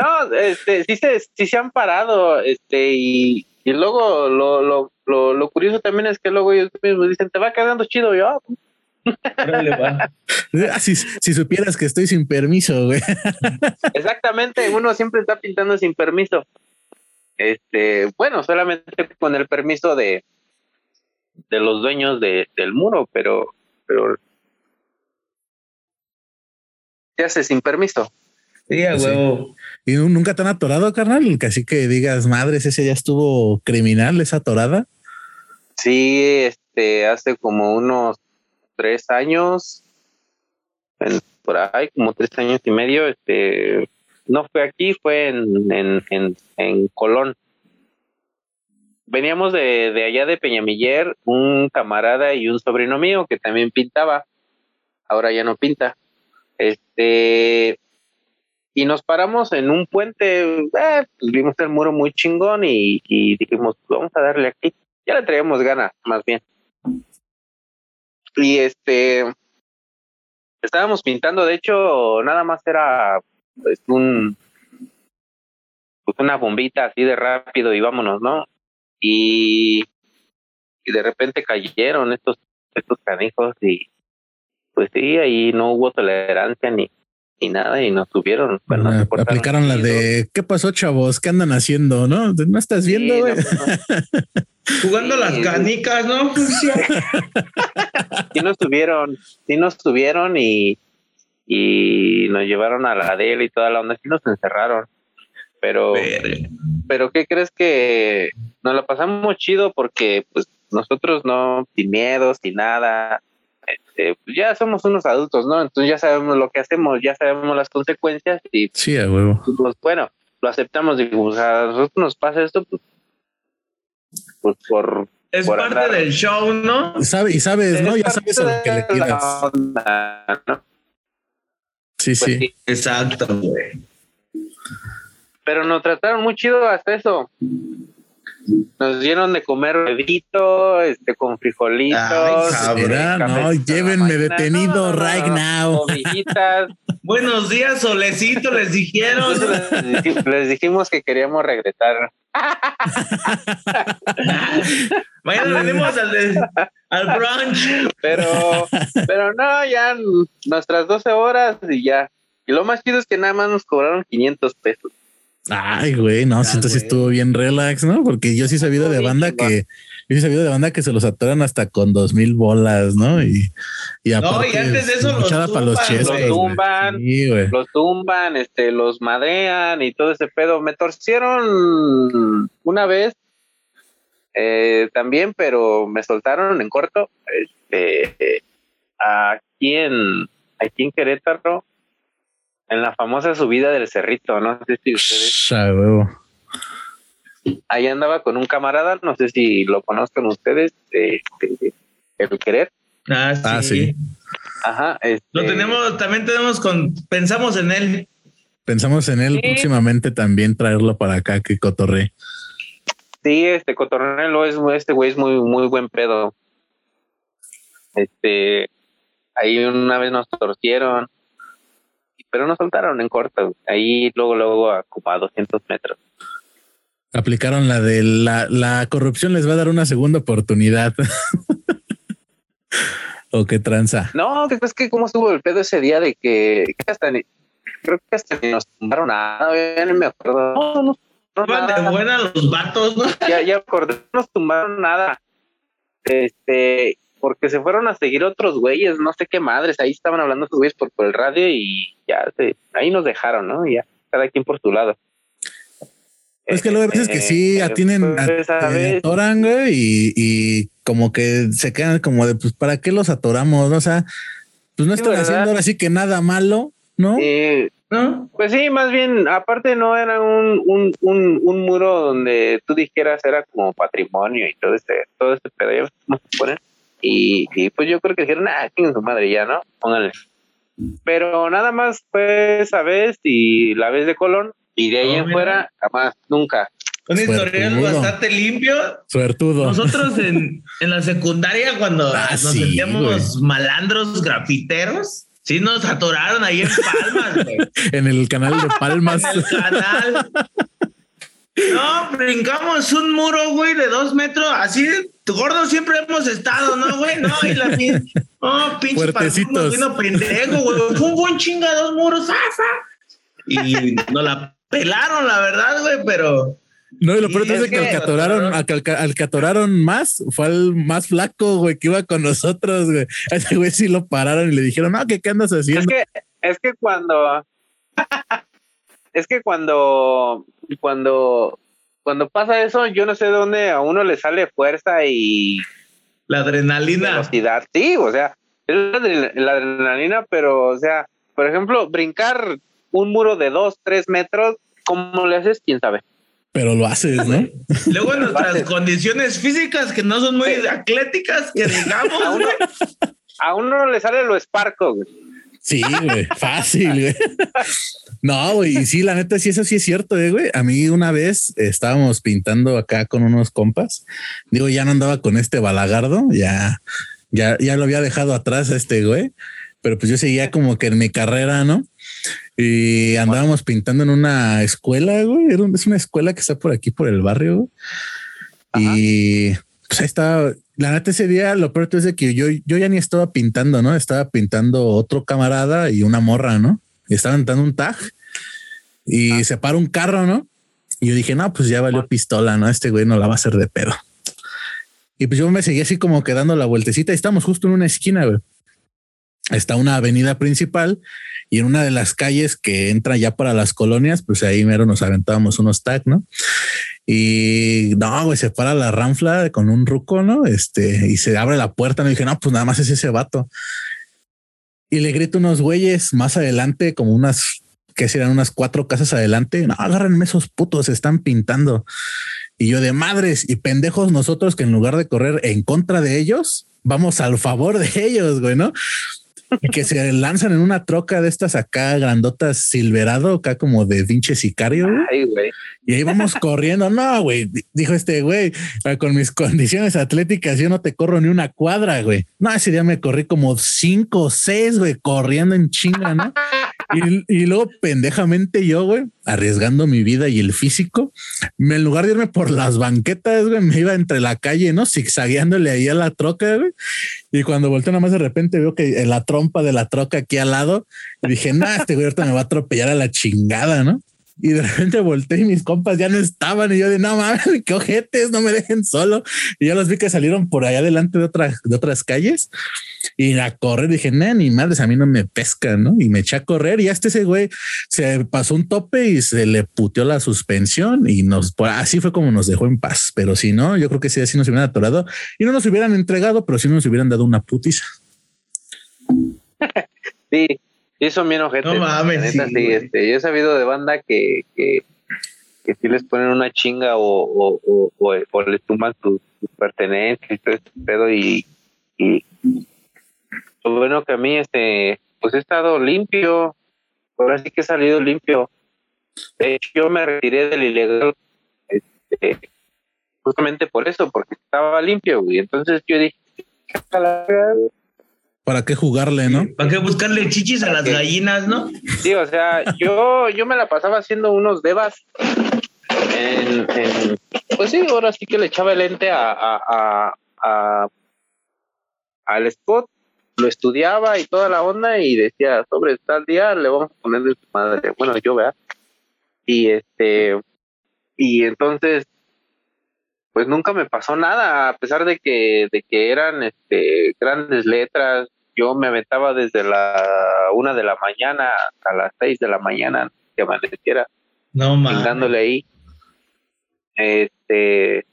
no, este, sí se, sí se han parado, este, y, y luego lo, lo, lo, lo, curioso también es que luego ellos mismos dicen, te va quedando chido, yo, ah, pues". si, si, supieras que estoy sin permiso, güey. Exactamente, uno siempre está pintando sin permiso. Este, bueno, solamente con el permiso de, de los dueños de, del muro, pero, pero se hace sin permiso. Sí, a huevo. ¿Y nunca te han atorado, carnal? Casi que digas, madres, ese ya estuvo criminal, esa atorada. Sí, este, hace como unos tres años, por ahí, como tres años y medio, este, no fue aquí, fue en, en, en, en Colón. Veníamos de, de, allá de Peñamiller, un camarada y un sobrino mío que también pintaba. Ahora ya no pinta. Este, y nos paramos en un puente, eh, pues vimos el muro muy chingón y, y dijimos, vamos a darle aquí. Ya le traíamos gana, más bien. Y este, estábamos pintando, de hecho, nada más era pues, un, pues una bombita así de rápido y vámonos, ¿no? Y, y de repente cayeron estos, estos canijos y pues sí, ahí no hubo tolerancia ni, ni nada y nos tuvieron. Bueno, ah, aplicaron la de ¿qué pasó, chavos? ¿Qué andan haciendo? ¿No? ¿No estás viendo? Jugando las canicas, ¿no? sí nos tuvieron, sí nos tuvieron y, y nos llevaron a la DEL y toda la onda, sí nos encerraron. Pero, pero ¿qué crees que nos la pasamos chido porque pues nosotros no, sin miedo, sin nada, este, pues, ya somos unos adultos, ¿no? Entonces ya sabemos lo que hacemos, ya sabemos las consecuencias y sí, a huevo. Pues, bueno, lo aceptamos, y pues, a nosotros nos pasa esto, pues, pues por es parte del show, ¿no? Y, sabe, y sabes, ¿no? Ya sabes a lo que le tiras. Sí, pues sí. Exacto, güey. Pero nos trataron muy chido hasta eso. Nos dieron de comer bebito, este, con frijolitos. Ay, no, llévenme detenido right now. Buenos días, solecito, les dijeron. Les, dijimos que queríamos regresar. Mañana venimos al, al brunch. Pero, pero no, ya nuestras 12 horas y ya. Y lo más chido es que nada más nos cobraron 500 pesos. Ay, güey, no, si estuvo bien relax, ¿no? Porque yo sí he sabido de banda que, yo sí he sabido de banda que se los atoran hasta con dos mil bolas, ¿no? Y, y no, y antes de eso los tumban, los, tumban, los tumban, este, los madrean y todo ese pedo. Me torcieron una vez eh, también, pero me soltaron en corto. Este, aquí en, aquí en Querétaro, en la famosa subida del cerrito, no sé si ustedes. Ahí andaba con un camarada, no sé si lo conozcan ustedes, este, el querer. Ah, ah sí. Ajá. Este lo tenemos, también tenemos con, pensamos en él. Pensamos en él próximamente también traerlo para acá que cotorre. Sí, este cotorrelo es este güey es muy muy buen pedo. Este ahí una vez nos torcieron pero no soltaron en corto. Ahí luego, luego a, a 200 metros. Aplicaron la de la, la corrupción les va a dar una segunda oportunidad. ¿O qué tranza? No, es que cómo estuvo el pedo ese día de que, hasta creo que hasta ni nos tumbaron nada, ya no me acuerdo. No, no, no de buena los vatos, ¿no? Ya, ya acordé, no nos tumbaron nada. Este, porque se fueron a seguir otros güeyes, no sé qué madres, ahí estaban hablando sus güeyes por, por el radio y ya se, ahí nos dejaron, ¿no? Ya, cada quien por su lado. Es que luego a veces que sí eh, atienden pues, atoran, güey, y, y como que se quedan como de, pues, ¿para qué los atoramos? O sea, pues no están haciendo ahora sí que nada malo, ¿no? ¿No? Pues sí, más bien, aparte no era un, un, un, un, muro donde tú dijeras era como patrimonio y todo este, todo este pedo, ¿no ponen? Y, pues yo creo que dijeron, ah, en su madre ya, ¿no? Póngale. Pero nada más fue esa vez y la vez de Colón y de ahí en fuera, jamás, nunca. Un historial bastante limpio. Suertudo. Nosotros en, en la secundaria, cuando ah, nos sentíamos malandros grafiteros, sí nos atoraron ahí en Palmas, en el canal de Palmas. en el canal. No, brincamos un muro, güey, de dos metros, así, gordo siempre hemos estado, ¿no, güey? No, y la fin, oh, pinche vino pendejo, güey, fue un buen chinga, dos muros, Y nos la pelaron, la verdad, güey, pero... No, y lo peor es, que, al, que atoraron, más fue al más flaco, güey, que iba con nosotros, güey. A ese güey sí lo pararon y le dijeron, no, ¿qué, qué andas haciendo? Es que, es que cuando es que cuando, cuando, cuando pasa eso, yo no sé dónde a uno le sale fuerza y la adrenalina. Velocidad, sí, o sea, es la, adrenalina, pero, o sea, por ejemplo, brincar un muro de dos, tres metros, ¿cómo le haces? ¿Quién sabe? Pero lo haces, ¿no? Luego en nuestras condiciones físicas que no son muy atléticas, que digamos, a uno, a uno le sale lo esparco, güey. Sí, güey, fácil, güey. No, güey, y sí, la neta, sí, eso sí es cierto, eh, güey. A mí una vez estábamos pintando acá con unos compas. Digo, ya no andaba con este balagardo, ya, ya, ya lo había dejado atrás a este güey, pero pues yo seguía como que en mi carrera, ¿no? Y andábamos pintando en una escuela, güey. es una escuela que está por aquí, por el barrio. Y pues ahí estaba. La neta, ese día lo peor es de que yo, yo ya ni estaba pintando, ¿no? Estaba pintando otro camarada y una morra, ¿no? Y estaban dando un tag y ah. se para un carro, ¿no? Y yo dije, no, pues ya valió pistola, ¿no? Este güey no la va a hacer de pedo. Y pues yo me seguí así como quedando la vueltecita y estamos justo en una esquina, güey. Está una avenida principal y en una de las calles que entra ya para las colonias, pues ahí mero nos aventábamos unos tags, ¿no? Y no, güey, se para la ranfla con un ruco, ¿no? Este, y se abre la puerta. Me dije, no, pues nada más es ese vato. Y le grito unos güeyes más adelante, como unas, que serán unas cuatro casas adelante. No, agárrenme esos putos, se están pintando. Y yo de madres y pendejos nosotros que en lugar de correr en contra de ellos, vamos al favor de ellos, güey, ¿no? Que se lanzan en una troca de estas acá grandotas silverado, acá como de pinche sicario. Y ahí vamos corriendo. No, güey, dijo este güey, con mis condiciones atléticas, yo no te corro ni una cuadra, güey. No, ese día me corrí como cinco o seis, güey, corriendo en chinga, ¿no? Y, luego pendejamente yo, güey, arriesgando mi vida y el físico, en lugar de irme por las banquetas, güey, me iba entre la calle, ¿no? Zigzagueándole ahí a la troca, güey. Y cuando volteo nada más de repente veo que la trompa de la troca aquí al lado, dije, nah, este güey ahorita me va a atropellar a la chingada, ¿no? Y de repente volteé y mis compas ya no estaban y yo de no mames, qué ojetes, no me dejen solo. Y ya los vi que salieron por allá delante de otras, de otras calles y a correr. Dije, no, ni madres, a mí no me pescan, ¿no? Y me eché a correr y hasta ese güey se pasó un tope y se le puteó la suspensión y nos, así fue como nos dejó en paz. Pero si no, yo creo que sí, así nos hubieran atorado y no nos hubieran entregado, pero sí nos hubieran dado una putiza. Sí, Sí, son bien ojetes. No mames. sí, este, yo he sabido de banda que, que, que si les ponen una chinga o, o, o, o les tumban sus, pertenencias y todo este pedo y, y pues bueno que a mí este pues he estado limpio ahora sí que he salido limpio de hecho yo me retiré del ilegal este, justamente por eso porque estaba limpio y entonces yo dije ¿Para qué jugarle, no? ¿Para qué buscarle chichis a las gallinas, no? Sí, o sea, yo, yo me la pasaba haciendo unos devas. En, pues sí, ahora sí que le echaba el lente a, a, a, al spot, lo estudiaba y toda la onda y decía, sobre tal día le vamos a poner de su madre. Bueno, yo vea. Y este, y entonces, pues nunca me pasó nada, a pesar de que, de que eran este, grandes letras, yo me aventaba desde la una de la mañana a las seis de la mañana que amaneciera. No dándole ahí. Este,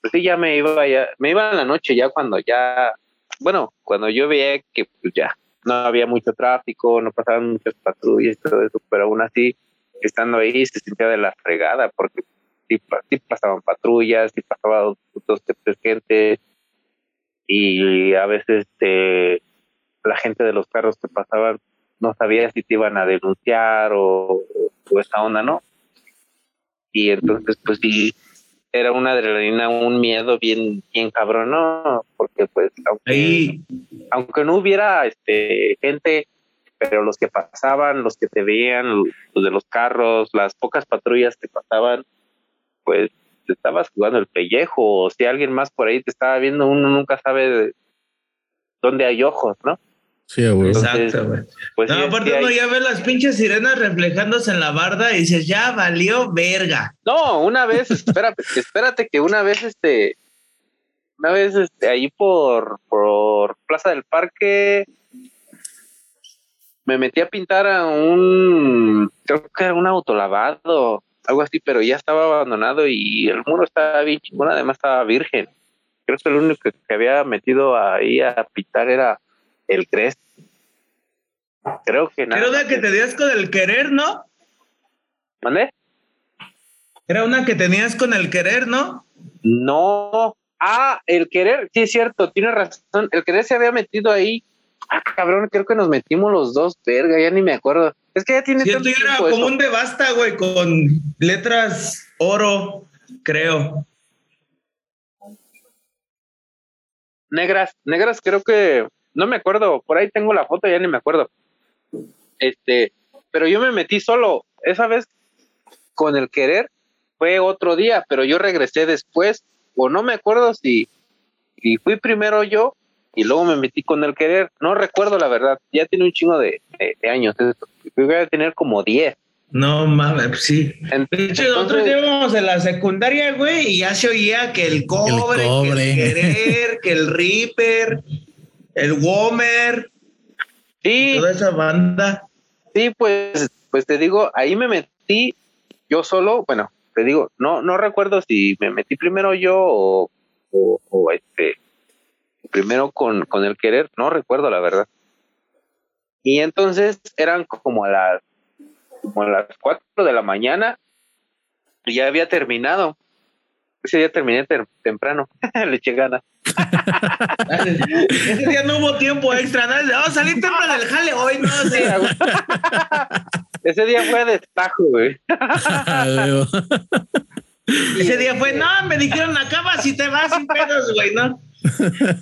pues sí, ya me iba ya, me iba en la noche ya cuando ya, bueno, cuando yo veía que pues ya no había mucho tráfico, no pasaban muchas patrullas y todo eso, pero aún así, estando ahí se sentía de la fregada porque sí, pasaban patrullas, sí pasaba dos, dos tres gente, y a veces este, la gente de los carros que pasaban no sabía si te iban a denunciar o, o esa onda, ¿no? Y entonces, pues sí, era una adrenalina, un miedo bien, bien cabrón, ¿no? Porque pues, aunque, aunque no hubiera este gente, pero los que pasaban, los que te veían, los de los carros, las pocas patrullas que pasaban, pues te estabas jugando el pellejo, o si alguien más por ahí te estaba viendo, uno nunca sabe dónde hay ojos, ¿no? Sí, güey. Exacto, güey. Pues no, aparte uno ya ve las pinches sirenas reflejándose en la barda y dices, ya valió verga. No, una vez, espérate, espérate que una vez este, una vez este, ahí por, por Plaza del Parque, me metí a pintar a un, creo que era un autolavado, algo así, pero ya estaba abandonado y el muro estaba bien chingón, además estaba virgen. Creo que el único que había metido ahí a pintar era el Crest. Creo que nada. Era una que tenías con el querer, ¿no? ¿Mande? Era una que tenías con el querer, ¿no? No. Ah, el querer, sí es cierto, tiene razón. El querer se había metido ahí. Ah, cabrón, creo que nos metimos los dos, verga, ya ni me acuerdo. Es que ya tiene tanto era como un de basta, güey, con letras oro, creo. Negras, negras creo que, no me acuerdo, por ahí tengo la foto, ya ni me acuerdo. Este, pero yo me metí solo. Esa vez con el querer fue otro día, pero yo regresé después, o no me acuerdo si, si fui primero yo y luego me metí con el querer. No recuerdo la verdad, ya tiene un chingo de, de, años. Voy a tener como 10. No mames, sí. Entonces, De hecho, nosotros íbamos en la secundaria, güey, y ya se oía que el cobre, El cobre. que el querer, que el Reaper, el Womer, sí, toda esa banda. Sí, pues, pues te digo, ahí me metí yo solo, bueno, te digo, no, no recuerdo si me metí primero yo o, o, o, este primero con, con el querer, no recuerdo la verdad. Y entonces eran como a las como a las cuatro de la mañana y ya había terminado. Ese día terminé ter- temprano, le eché ganas. Ese día no hubo tiempo extra, ¿no? Vamos a salir temprano del jale hoy, no sé. Ese día fue de destajo, güey. Ese día fue, no, me dijeron, acabas y te vas sin pedos, güey, ¿no?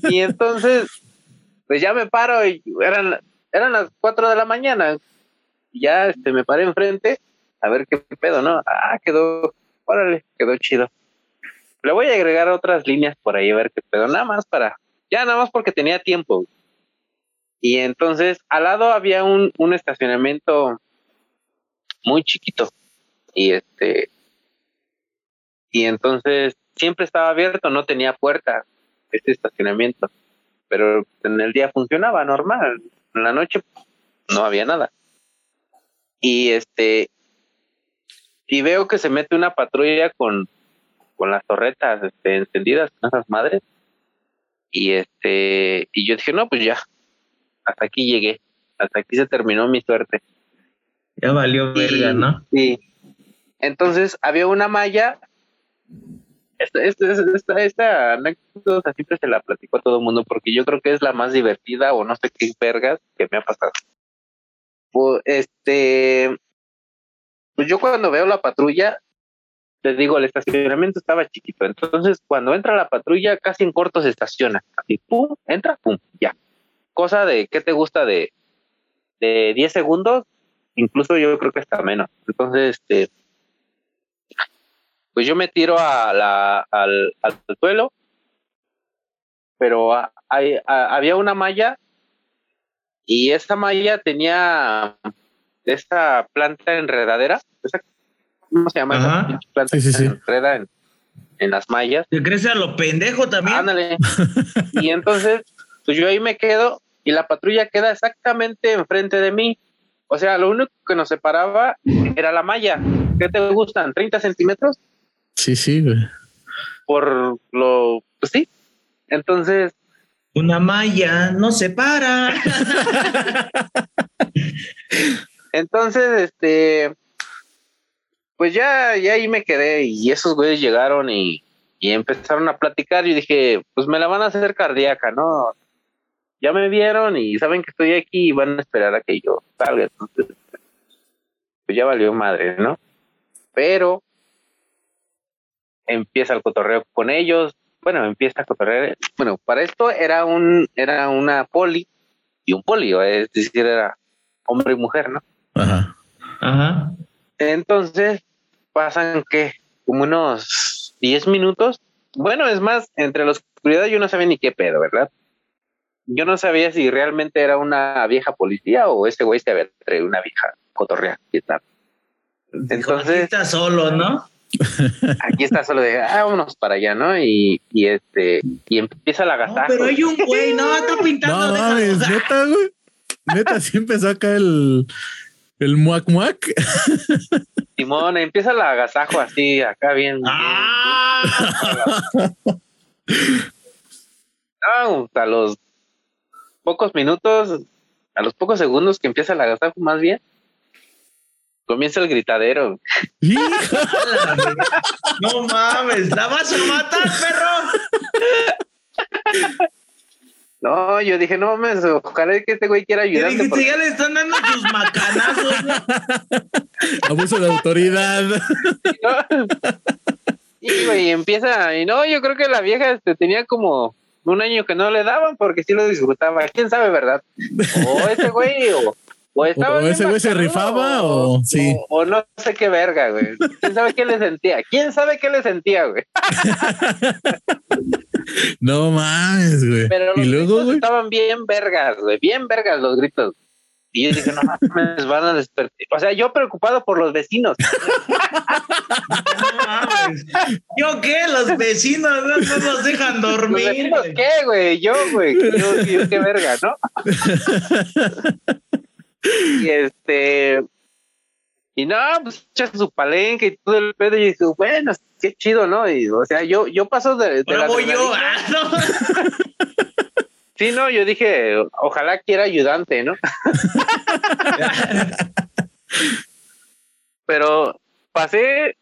Y entonces, pues ya me paro y eran, eran las 4 de la mañana. Y ya este, me paré enfrente a ver qué pedo, ¿no? Ah, quedó, órale, quedó chido. Le voy a agregar otras líneas por ahí a ver qué pedo, nada más para, ya nada más porque tenía tiempo. Y entonces al lado había un, un estacionamiento muy chiquito. Y este, y entonces siempre estaba abierto, no tenía puerta este estacionamiento, pero en el día funcionaba normal, en la noche no había nada. Y este, y veo que se mete una patrulla con, con las torretas este, encendidas, con esas madres, y este, y yo dije, no, pues ya, hasta aquí llegué, hasta aquí se terminó mi suerte. Ya valió verga, ¿no? Sí. Entonces había una malla. Esta, esta, esta, esta anécdota siempre se la platico a todo el mundo porque yo creo que es la más divertida o no sé qué vergas que me ha pasado. Pues, este, pues yo cuando veo la patrulla, te digo, el estacionamiento estaba chiquito. Entonces, cuando entra la patrulla, casi en corto se estaciona. Así, pum, entra, pum, ya. Cosa de, ¿qué te gusta de, de 10 segundos? incluso yo creo que hasta menos. Entonces, este, pues yo me tiro a la, al, al suelo, pero hay- a- había una malla y esa malla tenía esa planta enredadera, esa, ¿cómo se llama? Ajá. Esa planta Sí, sí, que sí. se enreda en, en las mallas. ¿Te crees a lo pendejo también? Ándale. y entonces, pues yo ahí me quedo y la patrulla queda exactamente enfrente de mí. O sea, lo único que nos separaba era la malla. ¿Qué te gustan? ¿30 centímetros? Sí, sí, güey. Por lo... Pues sí. Entonces, Una malla no se para. entonces, este... Pues ya, ya ahí me quedé y esos güeyes llegaron y, y empezaron a platicar y dije, pues me la van a hacer cardíaca, ¿no? Ya me vieron y saben que estoy aquí y van a esperar a que yo salga. Entonces, pues ya valió madre, ¿no? Pero empieza el cotorreo con ellos. Bueno, empieza a cotorrear. Bueno, para esto era un, era una poli y un polio, es decir, era hombre y mujer, ¿no? Ajá. Ajá. Entonces pasan que como unos 10 minutos. Bueno, es más, entre la oscuridad yo no sabía ni qué pedo, ¿verdad? Yo no sabía si realmente era una vieja policía o ese güey se había traído una vieja cotorrea. ¿qué tal? Entonces Entonces, está solo, ¿no? Aquí está solo de, ah, vámonos para allá, ¿no? Y, y este, y empieza la No, agasajo. pero hay un güey, no, está pintando. No mames, neta, güey. Neta, sí empezó acá el, el muac muac. Simón, empieza el agasajo así, acá bien. bien, Ah, No, a los pocos minutos, a los pocos segundos que empieza el agasajo, más bien, comienza el gritadero. Hijo, no mames, la vas a matar, perro. No, yo dije, no mames, ojalá que este güey quiera porque- ya le están dando sus macanazos. ¿no? abuso de autoridad. Y güey, empieza, y no, yo creo que la vieja este, tenía como un año que no le daban porque sí lo disfrutaba. ¿Quién sabe, verdad? O ese güey, o, O, estaba O ese güey se rifaba, o- sí. o, o no sé qué verga, güey. ¿Quién sabe qué le sentía? ¿Quién sabe qué le sentía, güey? No mames, güey. Pero los Y luego, gritos güey. estaban bien vergas, güey, bien vergas los gritos. Y yo dije, no mames, van a despertar. O sea, yo preocupado por los vecinos. No mames. ¿Yo qué? Los vecinos no, no nos dejan ¿Los dormir. vecinos güey. qué, güey? Yo, güey. Yo, yo qué verga, ¿no? y este. Y no, pues echas su palenque y todo el pedo. Y dije, bueno, qué chido, ¿no? Y, o sea, yo, yo paso de. de Ahora la voy yo. ah, no. Sí, no, yo dije, ojalá quiera ayudante, ¿no? Pero pasé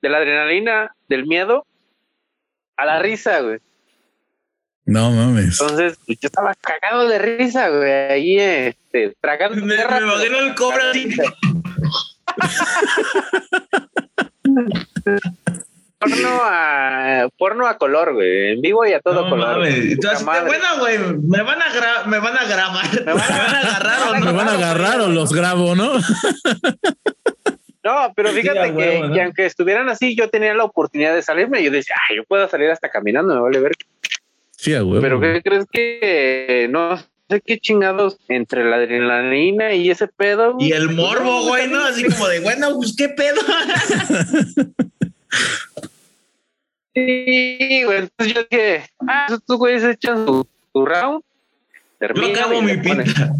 de la adrenalina, del miedo, a la risa, güey. No mames. Entonces, pues, yo estaba cagado de risa, güey, ahí, este, tragando Me, me imagino el cobra así. Porno a, porno a color, güey, en vivo y a todo No color. mames. Entonces, madre. bueno, güey, me van a gra- me van a grabar. Me van a, agarrar o Me no. van a agarrar o los grabo, ¿no? No, pero Sí, fíjate que, huevo, ¿no? que aunque estuvieran así, yo tenía la oportunidad de salirme y yo decía, ay, yo puedo salir hasta caminando, me vale ver. Sí. Pero ¿qué crees que no sé qué chingados entre la adrenalina y ese pedo? Y el morbo, güey, ¿no? Así como de, bueno, pues qué pedo. Sí, güey. Entonces yo dije, ah, estos güeyes echan su, su round, Yo terminan acabo y mi ponen- pinta.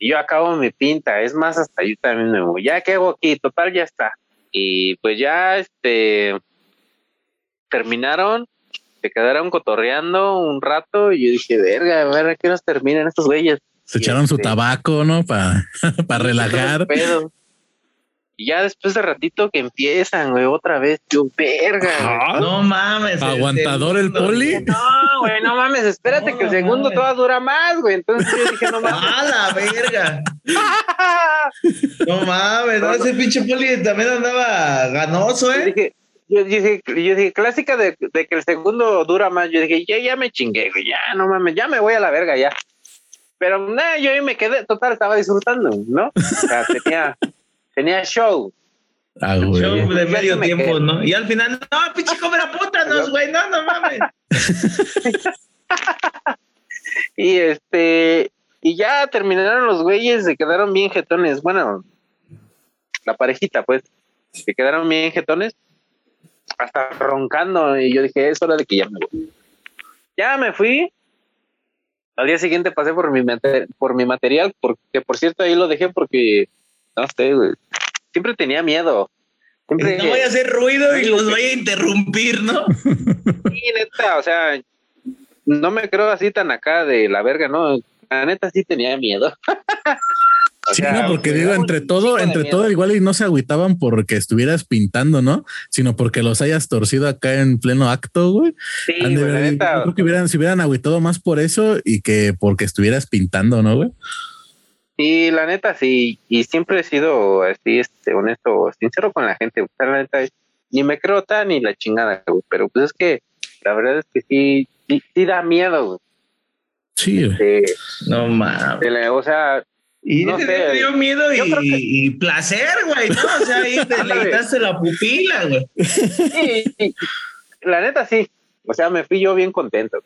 Y yo acabo mi pinta. Es más, hasta yo también me voy. Ya, ¿qué hago aquí? Total, ya está. Y pues ya, este, terminaron, se quedaron cotorreando un rato y yo dije, verga, a ver, ¿a qué nos terminan estos güeyes? Se y echaron su este- tabaco, ¿no? Para relajar. Pedo. Y ya después de ratito que empiezan, güey, otra vez, yo, verga. Ah, No mames. Aguantador el poli. No, güey, no mames, espérate No, que el segundo todavía dura más, güey. Entonces yo dije, no mames. ¡A la verga! No mames, no, ese pinche poli también andaba ganoso, Yo ¿eh? dije, yo dije, yo dije, clásica de, de que el segundo dura más. Yo dije, ya, ya me chingué, güey, ya, no mames, ya me voy a la verga, ya. Pero nada, yo ahí me quedé, total, estaba disfrutando, ¿no? O sea, tenía, tenía show. Ah, Show de medio me tiempo. ¿no? Y al final, no, pinche cobra pútanos, güey, no, no mames. Y este, y ya terminaron los güeyes, se quedaron bien jetones. Bueno, la parejita, pues, se quedaron bien jetones, hasta roncando. Y yo dije, es hora de que ya me voy. Ya me fui. Al día siguiente pasé por mi, por mi material, porque por cierto ahí lo dejé porque, no sé, güey, siempre tenía miedo. Siempre, No voy a hacer ruido y los voy a interrumpir, ¿no? Sí, neta, o sea, no me creo así tan acá de la verga, ¿no? La neta sí tenía miedo. O Sí, sea, no, porque digo, entre todo, entre todo, igual y no se agüitaban porque estuvieras pintando, ¿no? Sino porque los hayas torcido acá en pleno acto, güey. Sí, güey, la neta. yo creo que hubieran, se hubieran agüitado más por eso y que porque estuvieras pintando, ¿no, güey? Sí, la neta sí. Y siempre he sido así, este, honesto, sincero con la gente. O sea, la neta, ni me creo tan ni la chingada, güey. Pero pues es que la verdad es que sí, sí, sí da miedo, güey. Sí, güey. De- No mames. o sea, Y No ese sé. te dio miedo y, que- y placer, güey, ¿no? O sea, ahí te leitaste la pupila, güey. sí, sí. la neta sí. O sea, me fui yo bien contento.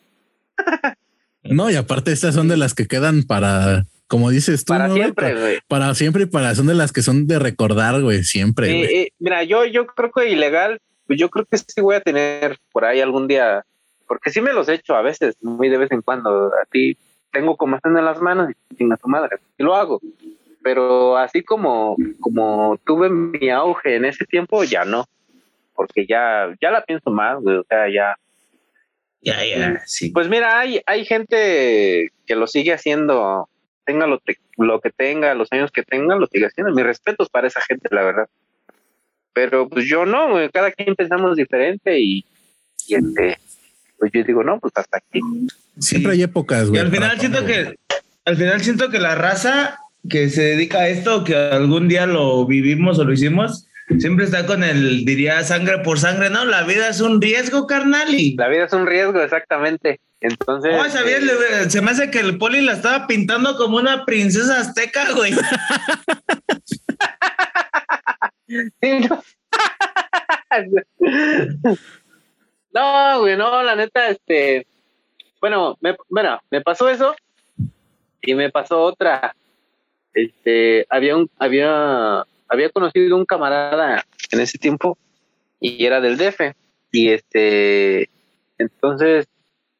No, y aparte estas son de las que quedan para, como dices tú, Para ¿no, siempre, güey. Para siempre y para, son de las que son de recordar, güey, siempre, Sí, güey. eh, mira, yo, yo creo que ilegal, pues yo creo que sí voy a tener por ahí algún día, porque sí me los echo a veces, muy de vez en cuando. A ti tengo como en las manos y chinga tu madre, y lo hago. Pero así como, como tuve mi auge en ese tiempo, ya no, porque ya, ya la pienso más, güey, o sea, ya. Ya, ya, sí. Pues mira, hay, hay gente que lo sigue haciendo, tenga lo, te- lo que tenga, los años que tenga, lo sigue haciendo. Mis respetos para esa gente, la verdad. Pero pues yo no, güey, cada quien pensamos diferente y, y este, pues yo digo, no, pues hasta aquí. Siempre Sí. hay épocas, Y güey. al final siento todo, güey. que, al final siento que la raza que se dedica a esto, que algún día lo vivimos o lo hicimos, siempre está con el, diría sangre por sangre, ¿no? La vida es un riesgo, carnal. Y... La vida es un riesgo, exactamente. Entonces. Oh, ¿sabías? eh, Se me hace que el poli la estaba pintando como una princesa azteca, güey. sí, no. no, güey, no, la neta, este. Bueno, me, bueno, me pasó eso y me pasó otra. Este, había un, había, había conocido un camarada en ese tiempo y era del DF y este, entonces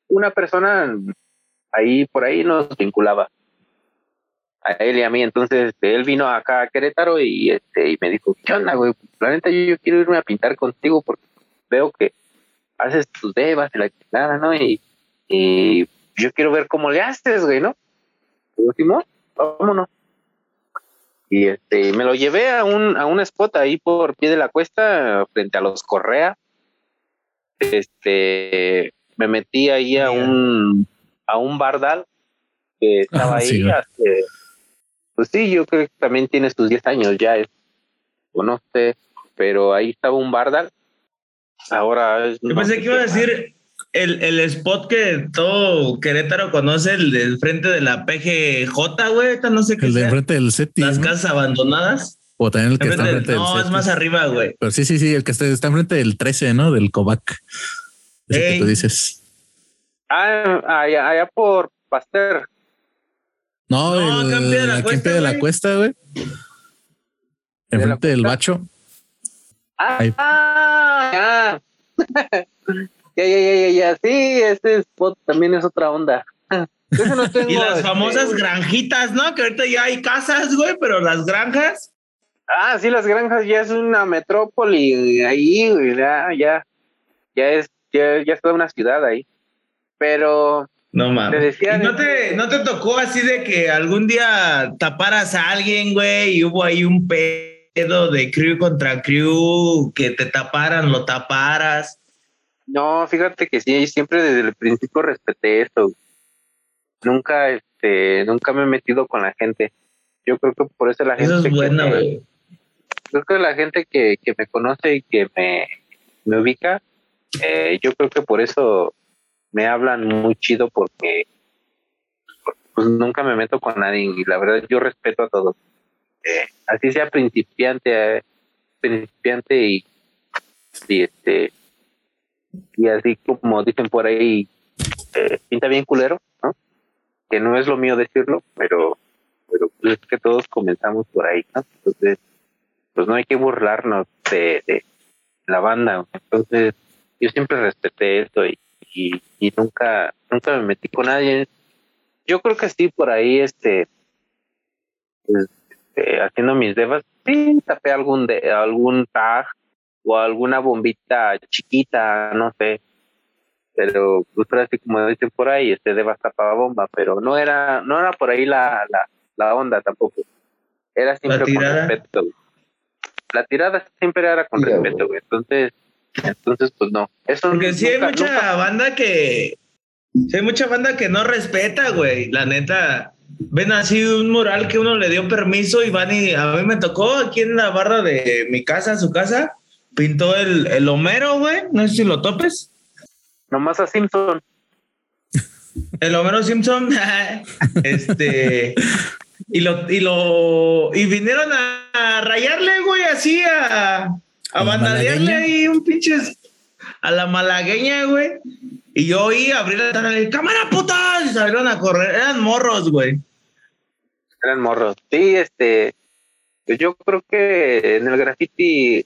una persona ahí por ahí nos vinculaba a él y a mí. Entonces este, él vino acá a Querétaro y este y me dijo, ¿qué onda, güey? La neta yo, yo quiero irme a pintar contigo porque veo que haces tus devas y la chingada, ¿no? Y, y yo quiero ver cómo le haces, güey, ¿no? Último, vámonos. Y este, me lo llevé a un, a un spot ahí por pie de la cuesta, frente a los Correa. Este, me metí ahí a un, a un bardal que estaba Ah, ahí sí, güey. hace, pues sí, yo creo que también tienes tus 10 años ya, es, o no sé, pero ahí estaba un bardal. Ahora es, Yo no pensé sé que iba a decir el, el spot que todo Querétaro conoce, el del frente de la PGJ, güey. No sé qué El de sea. enfrente del SETI. Las ¿no? casas abandonadas. O también el que está Enfrente del- del no, es más arriba, güey. Pero sí, sí, sí, el que está, está enfrente del 13, ¿no? Del Kovac. Ese que tú dices. Ah, allá, allá por Pasteur. No, No, el, acá de la aquí en Cuesta, Pie de la güey. Cuesta, güey. Enfrente del Cuesta? bacho. Ah, Ahí. ah, ya. ya, ya, ya, ya, ya. Sí, este spot también es otra onda. Ese no tengo, Y las este, famosas granjitas, ¿no? Que ahorita ya hay casas, güey, pero las granjas. Ah, sí, las granjas ya es una metrópoli ahí, güey, ya, ya, ya es, ya, ya es toda una ciudad ahí. Pero No mames. Te decía ¿Y no te, no te tocó así de que algún día taparas a alguien, güey, y hubo ahí un pedo de crew contra crew, que te taparan, lo taparas? No, fíjate que sí, siempre desde el principio respeté esto. Nunca, este, nunca me he metido con la gente. Yo creo que por eso la gente Eso es que bueno, me- güey. creo que la gente que, que me conoce y que me, me ubica, eh, yo creo que por eso me hablan muy chido porque pues nunca me meto con nadie y la verdad yo respeto a todos. Eh, así sea principiante, eh, principiante y, y este y así como dicen por ahí, eh, pinta bien culero. Que no es lo mío decirlo, pero pero es que todos comenzamos por ahí, ¿no? Entonces pues no hay que burlarnos de, de la banda. Entonces, yo siempre respeté esto y, y, nunca, nunca me metí con nadie. Yo creo que sí, por ahí, este, este, haciendo mis devas, sí, tapé algún de, algún tag o alguna bombita chiquita, no sé. Pero, pues, ahora sí, como dicen por ahí, este devas tapaba bomba, pero no era, no era por ahí la, la, la onda tampoco. Era siempre con tirada. respeto. güey. La tirada siempre era con respeto, güey. Entonces, entonces, pues no. Eso Porque sí hay nunca- mucha nunca- banda que. Sí hay mucha banda que no respeta, güey. La neta. Ven así un mural que uno le dio permiso y van y. A mí me tocó aquí en la barra de mi casa, su casa. Pintó el, el Homero, güey. No sé si lo topes. Nomás a Simpson. El Homero Simpson. este. Y lo, y lo. Y vinieron a, rayarle, güey, así a. A ¿A la vandalearle malagueña? ahí un pinches. A la malagueña, güey. Y yo oí abrir la ventana y le dije, ¡cámara putas! Y salieron a correr. Eran morros, güey. Eran morros. Sí, este. Yo creo que en el graffiti.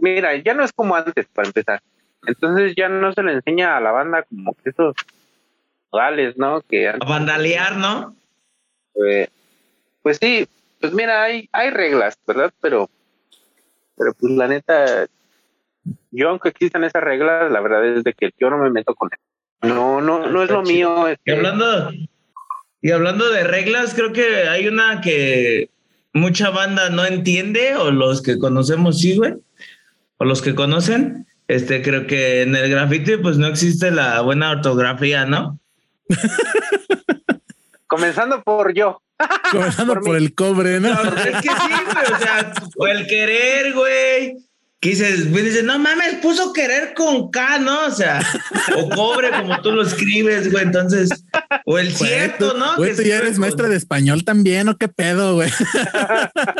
Mira, ya no es como antes, para empezar. Entonces ya no se le enseña a la banda como que esos modales, ¿no? Que A vandalear, ¿no? Eh, pues sí, pues mira, hay, hay reglas, ¿verdad? Pero, pero pues la neta, yo aunque existan esas reglas, la verdad es de que yo no me meto con él. No, no, no es lo mío. Y este, hablando, y hablando de reglas, creo que hay una que mucha banda no entiende, o los que conocemos sí, güey, o los que conocen. Este, creo que en el graffiti, pues no existe la buena ortografía, ¿no? comenzando por yo. Comenzando por, el cobre, ¿no? no es que sí, güey. O sea, o el querer, güey que dices, dices, no mames, puso querer con K, ¿no? O sea, o cobre como tú lo escribes, güey. Entonces, o el cierto, ¿no? Güey, tú ya eres maestra de español también, ¿o qué pedo, güey?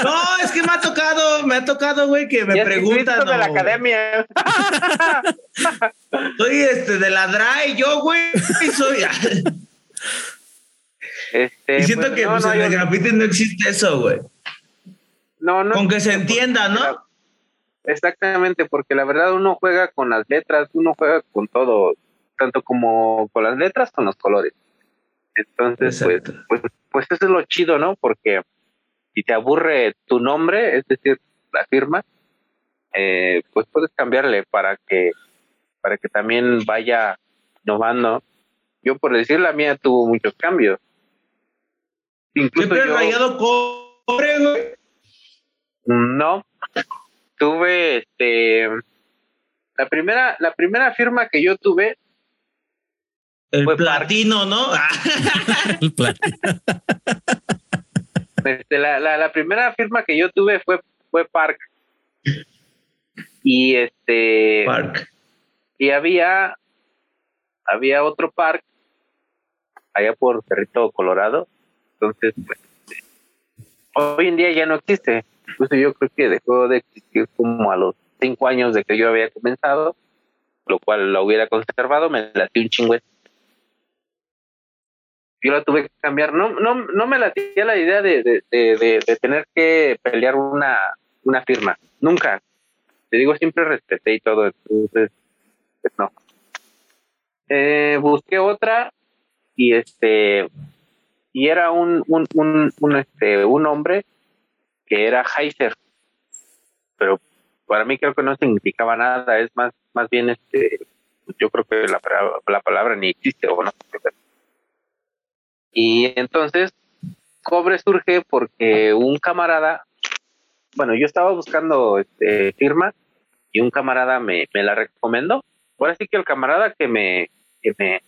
No, es que me ha tocado, me ha tocado, güey, que me preguntan. de la academia. Soy este de la DRAE, yo, güey, soy. Este, y siento que pues, en el graffiti no existe eso, güey. No, no. Con que se entienda, ¿no? Exactamente, porque la verdad uno juega con las letras, uno juega con todo, tanto como con las letras, con los colores. Entonces, pues, pues, pues, eso es lo chido, ¿no? Porque si te aburre tu nombre, es decir, la firma, eh, pues puedes cambiarle para que, para que también vaya innovando. Yo por decir la mía tuvo muchos cambios. Incluso ¿Siempre rayado cobre, No, tuve este la primera la primera firma que yo tuve el platino, ¿no? el platino. Este, la, la, la, primera firma que yo tuve fue fue Park. Y este Park. y había había otro park allá por Cerrito Colorado. Entonces pues, hoy en día ya no existe incluso yo creo que dejó de existir como a los cinco años de que yo había comenzado, lo cual la hubiera conservado, me latí un chingüe. Yo la tuve que cambiar, no, no, no me latía la idea de, de, de, tener que pelear una, una firma, nunca. Te digo, siempre respeté y todo, entonces, pues no. Eh, busqué otra y este y era un, un, un este un hombre que era Heiser, pero para mí creo que no significaba nada, es más, más bien este, yo creo que la, la palabra ni existe o no. Y entonces, Cobre surge porque un camarada, bueno, yo estaba buscando este, firma y un camarada me, me la recomendó. Ahora sí que el camarada que me, que me,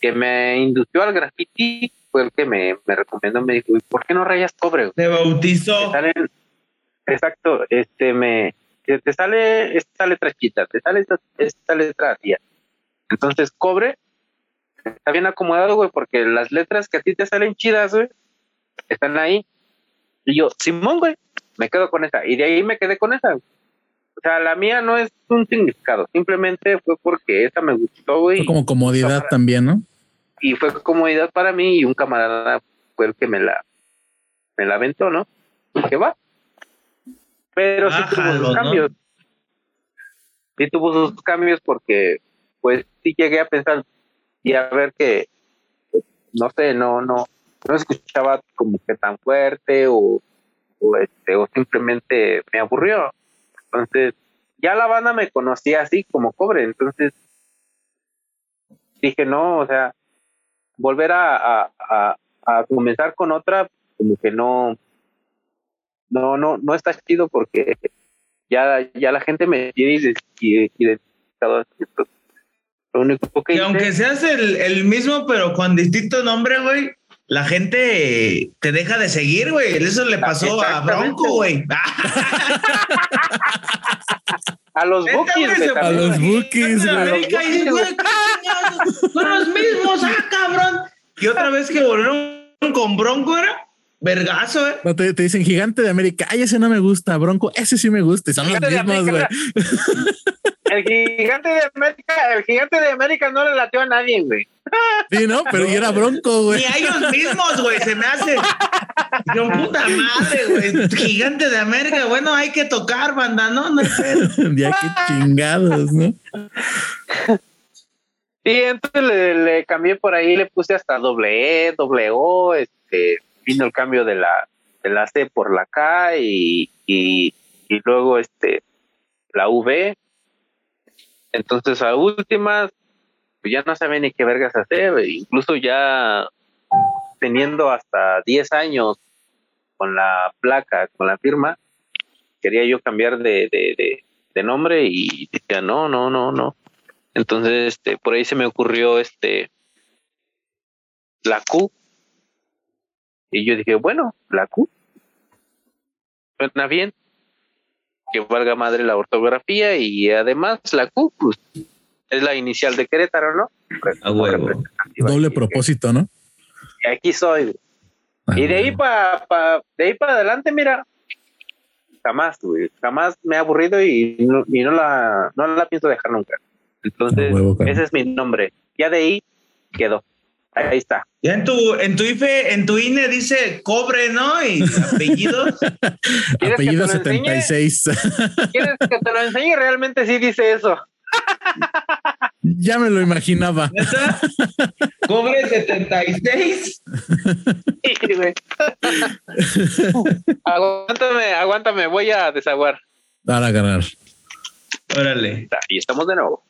que me indució al graffiti fue el que me, me recomendó, me dijo, ¿por qué no rayas cobre? Te bautizó. exacto, este me te sale esta letra chita, te sale esta, esta letra tía. Entonces, cobre está bien acomodado, güey, porque las letras que a ti te salen chidas, güey, están ahí. Y yo, Simón, güey, me quedo con esa. Y de ahí me quedé con esa. O sea, la mía no es un significado, simplemente fue porque esa me gustó, güey. Fue como comodidad también, ¿no? Y fue comodidad para mí y un camarada fue el que me la me la aventó, ¿no? Que va. Pero sí tuvo sus cambios. Sí tuvo sus cambios porque pues sí llegué a pensar y a ver que no sé, no no no escuchaba como que tan fuerte o o este o simplemente me aburrió. Entonces, ya la banda me conocía así como cobre, entonces dije, no, o sea, volver a, a, a, comenzar con otra, como que no, no, no, no está chido porque ya, ya la gente me quiere identificado. Lo único que, aunque seas el, el mismo, pero con distinto nombre, güey, la gente te deja de seguir, güey. Eso le pasó a Bronco, güey. a los bookies, A los bookies, güey. Son los mismos, ah, cabrón. Y otra vez que volvieron con Bronco era vergazo, eh. No, te, dicen gigante de América. Ay, ese no me gusta. Bronco, ese sí me gusta. son los mismos, güey. El gigante de América, el gigante de América no le lateó a nadie, güey. Sí, no, pero y era bronco, güey. Ni a ellos mismos, güey, se me hace. Yo, puta madre, güey. Gigante de América, bueno, hay que tocar, banda, ¿no? No sé. ya qué chingados, ¿no? Sí, entonces le, le, cambié por ahí, le puse hasta doble E, doble O, este, vino el cambio de la, de la C por la K y, y, y luego este la V. Entonces a últimas pues ya no sabía ni qué vergas hacer, incluso ya teniendo hasta 10 años con la placa, con la firma, quería yo cambiar de, de, nombre y decía, no, no, no, no. Entonces, este, por ahí se me ocurrió este la Q. Y yo dije, bueno, la Q. Suena bien. Que valga madre la ortografía y además la Q, pues, es la inicial de Querétaro, ¿no? Pues, A huevo. Doble propósito, ¿no? Y aquí soy. Ah, Y de ahí para pa, de ahí para adelante, mira, jamás, güey, jamás me he aburrido y no, y no la no la pienso dejar nunca. Entonces, huevo, ese es mi nombre. Ya de ahí quedó. Ahí está. Ya en tu, en tu IFE, en tu INE dice cobre, ¿no? Y apellido. ¿Quieres que Apellido te lo enseñe? 76. ¿Quieres que te lo enseñe? Realmente sí dice eso. ya me lo imaginaba. ¿Neta? Cobre 76. Sí, güey. aguántame, aguántame, voy a desaguar. Para ganar. Órale. Y estamos de nuevo.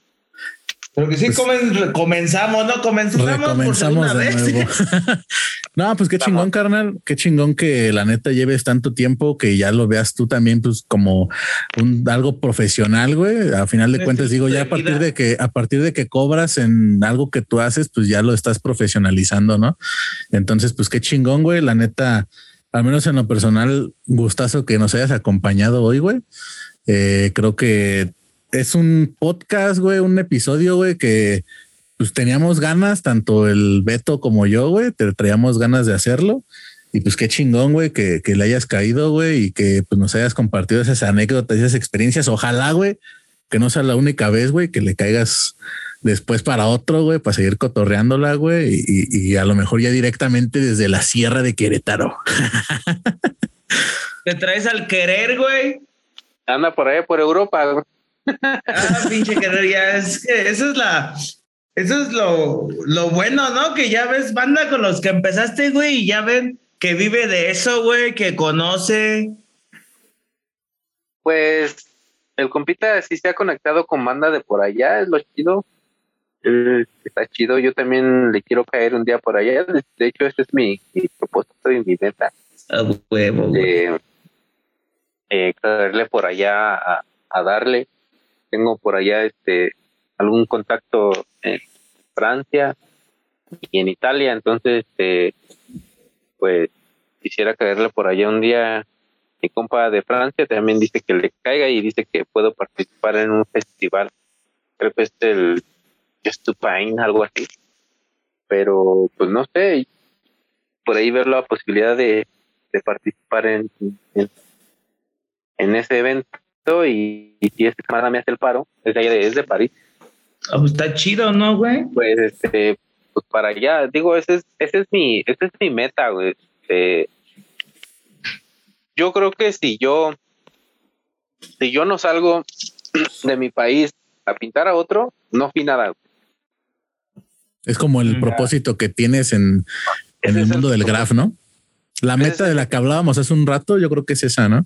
Pero que sí comen- comenzamos, ¿no? Comenzamos, por segunda de vez. nuevo. no, pues qué Vamos. chingón, carnal. Qué chingón que la neta lleves tanto tiempo que ya lo veas tú también, pues como un algo profesional, güey. A final de cuentas, digo, ya a partir de que, a partir de que cobras en algo que tú haces, pues ya lo estás profesionalizando, ¿no? Entonces, pues qué chingón, güey. La neta, al menos en lo personal, gustazo que nos hayas acompañado hoy, güey. Eh, creo que es un podcast, güey, un episodio, güey, que pues teníamos ganas, tanto el Beto como yo, güey, te traíamos ganas de hacerlo. Y pues qué chingón, güey, que, que le hayas caído, güey, y que pues nos hayas compartido esas anécdotas, esas experiencias. Ojalá, güey, que no sea la única vez, güey, que le caigas después para otro, güey, para seguir cotorreándola, güey, y, y- y a lo mejor ya directamente desde la sierra de Querétaro. Te traes al querer, güey. Anda por ahí, por Europa. Ah, pinche querer, ya es que eso es la. Eso es lo, lo bueno, ¿no? Que ya ves banda con los que empezaste, güey, y ya ven que vive de eso, güey, que conoce. Pues el compita sí se ha conectado con banda de por allá, es lo chido. Eh, está chido, yo también le quiero caer un día por allá. De hecho, este es mi, mi propósito y mi meta. A huevo, güey. eh, caerle por allá a, a darle. Tengo por allá este algún contacto en Francia y en Italia, entonces este, pues quisiera caerle por allá un día. Mi compa de Francia también dice que le caiga y dice que puedo participar en un festival. Creo que es el Just to Pain, algo así. Pero pues no sé, por ahí ver la posibilidad de, de participar en, en, en ese evento y, y si este camarada me hace el paro, es de, ahí de- es de París, Ah, pues está chido, ¿no, güey? pues este pues para allá, digo, ese es, ese es mi, ese es mi meta, güey. Este, yo creo que si yo si yo no salgo de mi país a pintar a otro, no fui nada. güey. Es como el Ya. propósito que tienes en, el mundo del graph, ¿no? La meta de la que hablábamos hace un rato, yo creo que es esa, ¿no?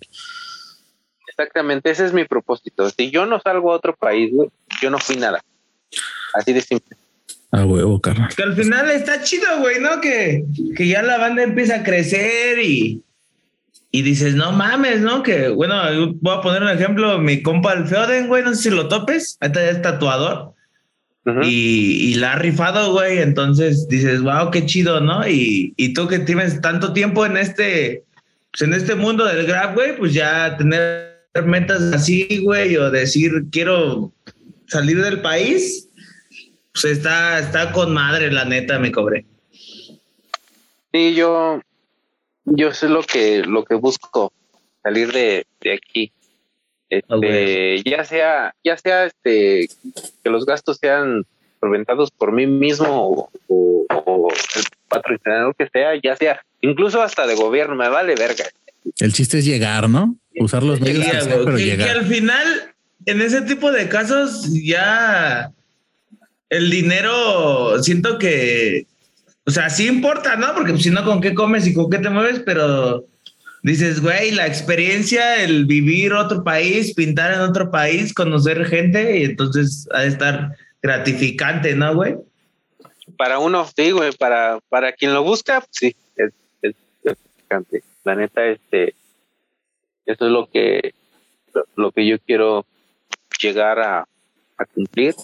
Exactamente, ese es mi propósito. Si yo no salgo a otro país, güey, yo no fui nada. Así de simple. A huevo, carnal. Que al final está chido, güey, ¿no? Que, que ya la banda empieza a crecer y, y dices, no mames, ¿no? Que, bueno, voy a poner un ejemplo, mi compa el Feoden, güey, no sé si lo topes, ahorita ya es tatuador y, y la ha rifado, güey, entonces dices, wow, qué chido, ¿no? Y, y tú que tienes tanto tiempo en este, pues en este mundo del grab, güey, pues ya tener metas así, güey, o decir, quiero salir del país, pues está, está con madre, la neta, me cobré. Sí, yo, yo sé lo que, lo que busco, salir de, de aquí. Este, güey. ya sea, ya sea este, que los gastos sean solventados por mí mismo o, o- o el patrocinador que sea, ya sea, incluso hasta de gobierno, me vale verga. El chiste es llegar, ¿no? Usar los medios que sea, pero que, que llegar. al final, en ese tipo de casos, ya el dinero, siento que, o sea, sí importa, ¿no? Porque pues, si no, ¿con qué comes y con qué te mueves? Pero dices, güey, la experiencia, el vivir otro país, pintar en otro país, conocer gente, y entonces ha de estar gratificante, ¿no, güey? Para uno, sí, güey, para, para quien lo busca, pues sí, es, es gratificante. La neta, este, eso es lo que, lo, que yo quiero llegar a, a cumplir.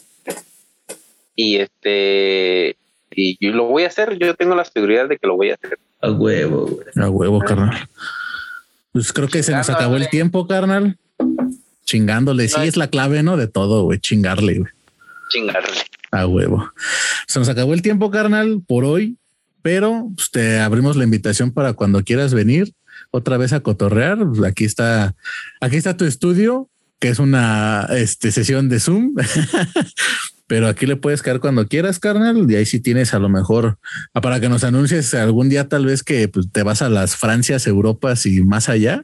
Y este, y yo lo voy a hacer. Yo tengo la seguridad de que lo voy a hacer. A huevo, güey. A huevo, carnal. Pues creo que se nos acabó el tiempo, carnal. Chingándole. Sí, es la clave, ¿no? De todo, güey. Chingarle, güey. Chingarle. A huevo. Se nos acabó el tiempo, carnal, por hoy, pero pues, te abrimos la invitación para cuando quieras venir otra vez a cotorrear. Aquí está, aquí está tu estudio, que es una este, sesión de Zoom. Pero aquí le puedes caer cuando quieras, carnal. Y ahí sí tienes a lo mejor ah, para que nos anuncies algún día, tal vez que pues, te vas a las Francias, Europas y más allá.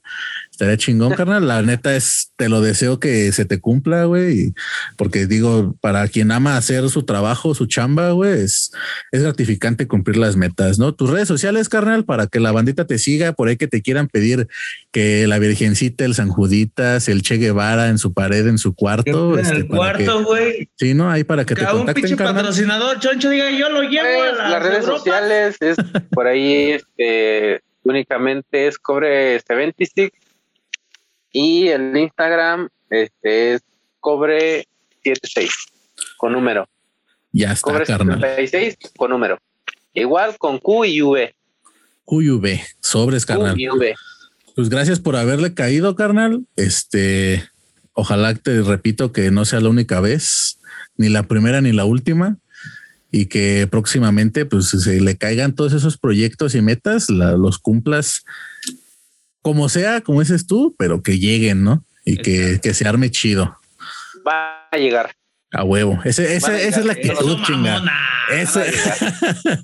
Estaría chingón, carnal. La neta es, te lo deseo que se te cumpla, güey. Porque digo, para quien ama hacer su trabajo, su chamba, güey, es, es gratificante cumplir las metas, ¿no? Tus redes sociales, carnal, para que la bandita te siga, por ahí que te quieran pedir que la Virgencita, el San Juditas, el Che Guevara en su pared, en su cuarto. en este, el que- cuarto, güey. Sí, ¿no? Ahí para que te a un contacten, pinche carnal. patrocinador, choncho, diga, yo lo llevo Pues, a las, las redes sociales es por ahí este únicamente es cobre 76 y el Instagram este es cobre 76 con número Ya está, cobre carnal. 76 con número igual con Q y V QV, sobres, Q carnal. y V Pues gracias por haberle caído, carnal. Este, ojalá te repito que no sea la única vez, ni la primera ni la última, y que próximamente pues se le caigan todos esos proyectos y metas, la- los cumplas como sea, como dices tú, pero que lleguen, ¿no? Y que, que se arme chido. va a llegar A huevo. Ese, ese- esa es la actitud, Eso, chinga. mamona. Ese-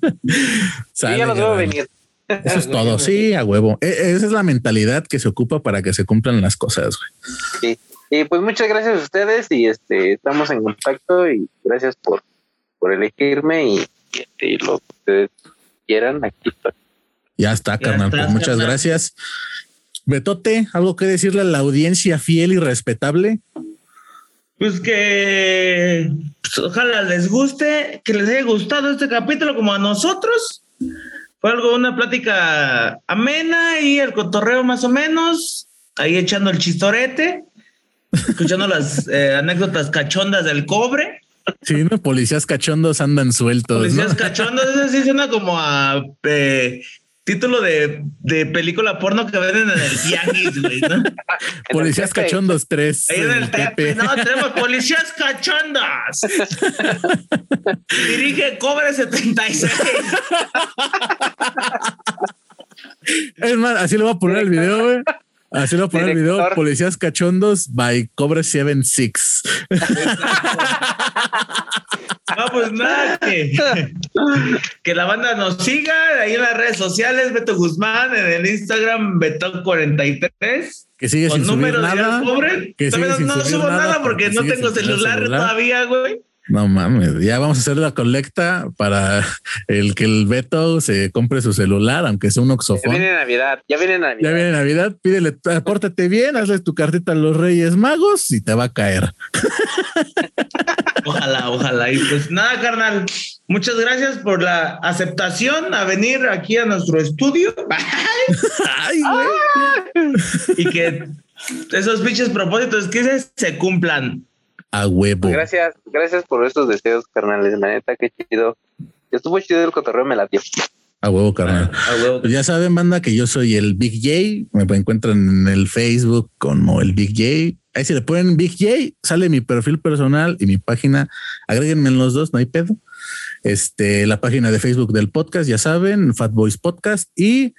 Sale, ya los veo venir Eso es todo. Sí, a huevo. E- Esa es la mentalidad que se ocupa para que se cumplan las cosas. güey. y pues muchas gracias a ustedes y este estamos en contacto y gracias por por elegirme y, y, este, y lo que ustedes quieran aquí estoy. Ya está, Ya carnal. Pues muchas carnal. gracias. Betote, algo que decirle a la audiencia fiel y respetable. Pues que pues, ojalá les guste, que les haya gustado este capítulo como a nosotros. Fue algo, una plática amena y el cotorreo más o menos, ahí echando el chistorete, escuchando las eh, anécdotas cachondas del cobre. Sí, ¿no? Policías cachondos andan sueltos. Policías ¿no? cachondos, eso sí suena como a eh, título de, de película porno que venden en el tianguis, güey, ¿no? Policías cachondos tres. Ahí en el Tepe. Tepe, no, tenemos policías cachondas. Dirige Cobre 76. Es más, así le voy a poner el video, güey. Así a poner el video. Policías cachondos by Cobra 76. No, pues nada, que, que la banda nos siga ahí en las redes sociales, Beto Guzmán, en el Instagram, Beto43. Que sigue Con sin subir número de nada. cobre. que sigue sin no, no subir subo nada porque no tengo sin celular. todavía, güey. No mames, ya vamos a hacer la colecta para el que el Beto se compre su celular, aunque sea un Ya oxofón. viene Navidad, ya viene Navidad. Ya viene Navidad, pídele, apórtate bien, hazle tu cartita a los Reyes Magos y te va a caer. Ojalá, ojalá. Y pues nada, carnal. Muchas gracias por la aceptación a venir aquí a nuestro estudio Ay, güey. y que esos pinches propósitos que hice se cumplan. A huevo. Gracias, gracias por estos deseos, carnales. La neta, qué chido. Estuvo chido el cotorreo, me latió. A huevo, carnal. A huevo. Pues ya saben, banda, que yo soy el Big J. Me encuentran en el Facebook como el Big J. Ahí si le ponen Big J, sale mi perfil personal y mi página. Agréguenme en los dos, no hay pedo. Este, la página de Facebook del podcast, ya saben, Fat Boys Podcast y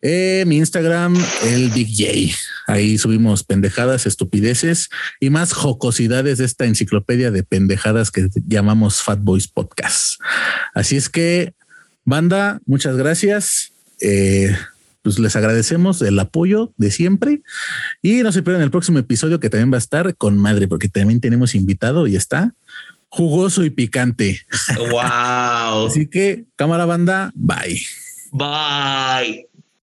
eh, mi Instagram, el Big J. Ahí subimos pendejadas, estupideces y más jocosidades de esta enciclopedia de pendejadas que llamamos Fat Boys Podcast. Así es que, banda, muchas gracias. Eh, pues les agradecemos el apoyo de siempre y no se pierdan el próximo episodio que también va a estar con madre, porque también tenemos invitado y está jugoso y picante. Wow. Así que, cámara banda, bye. Bye.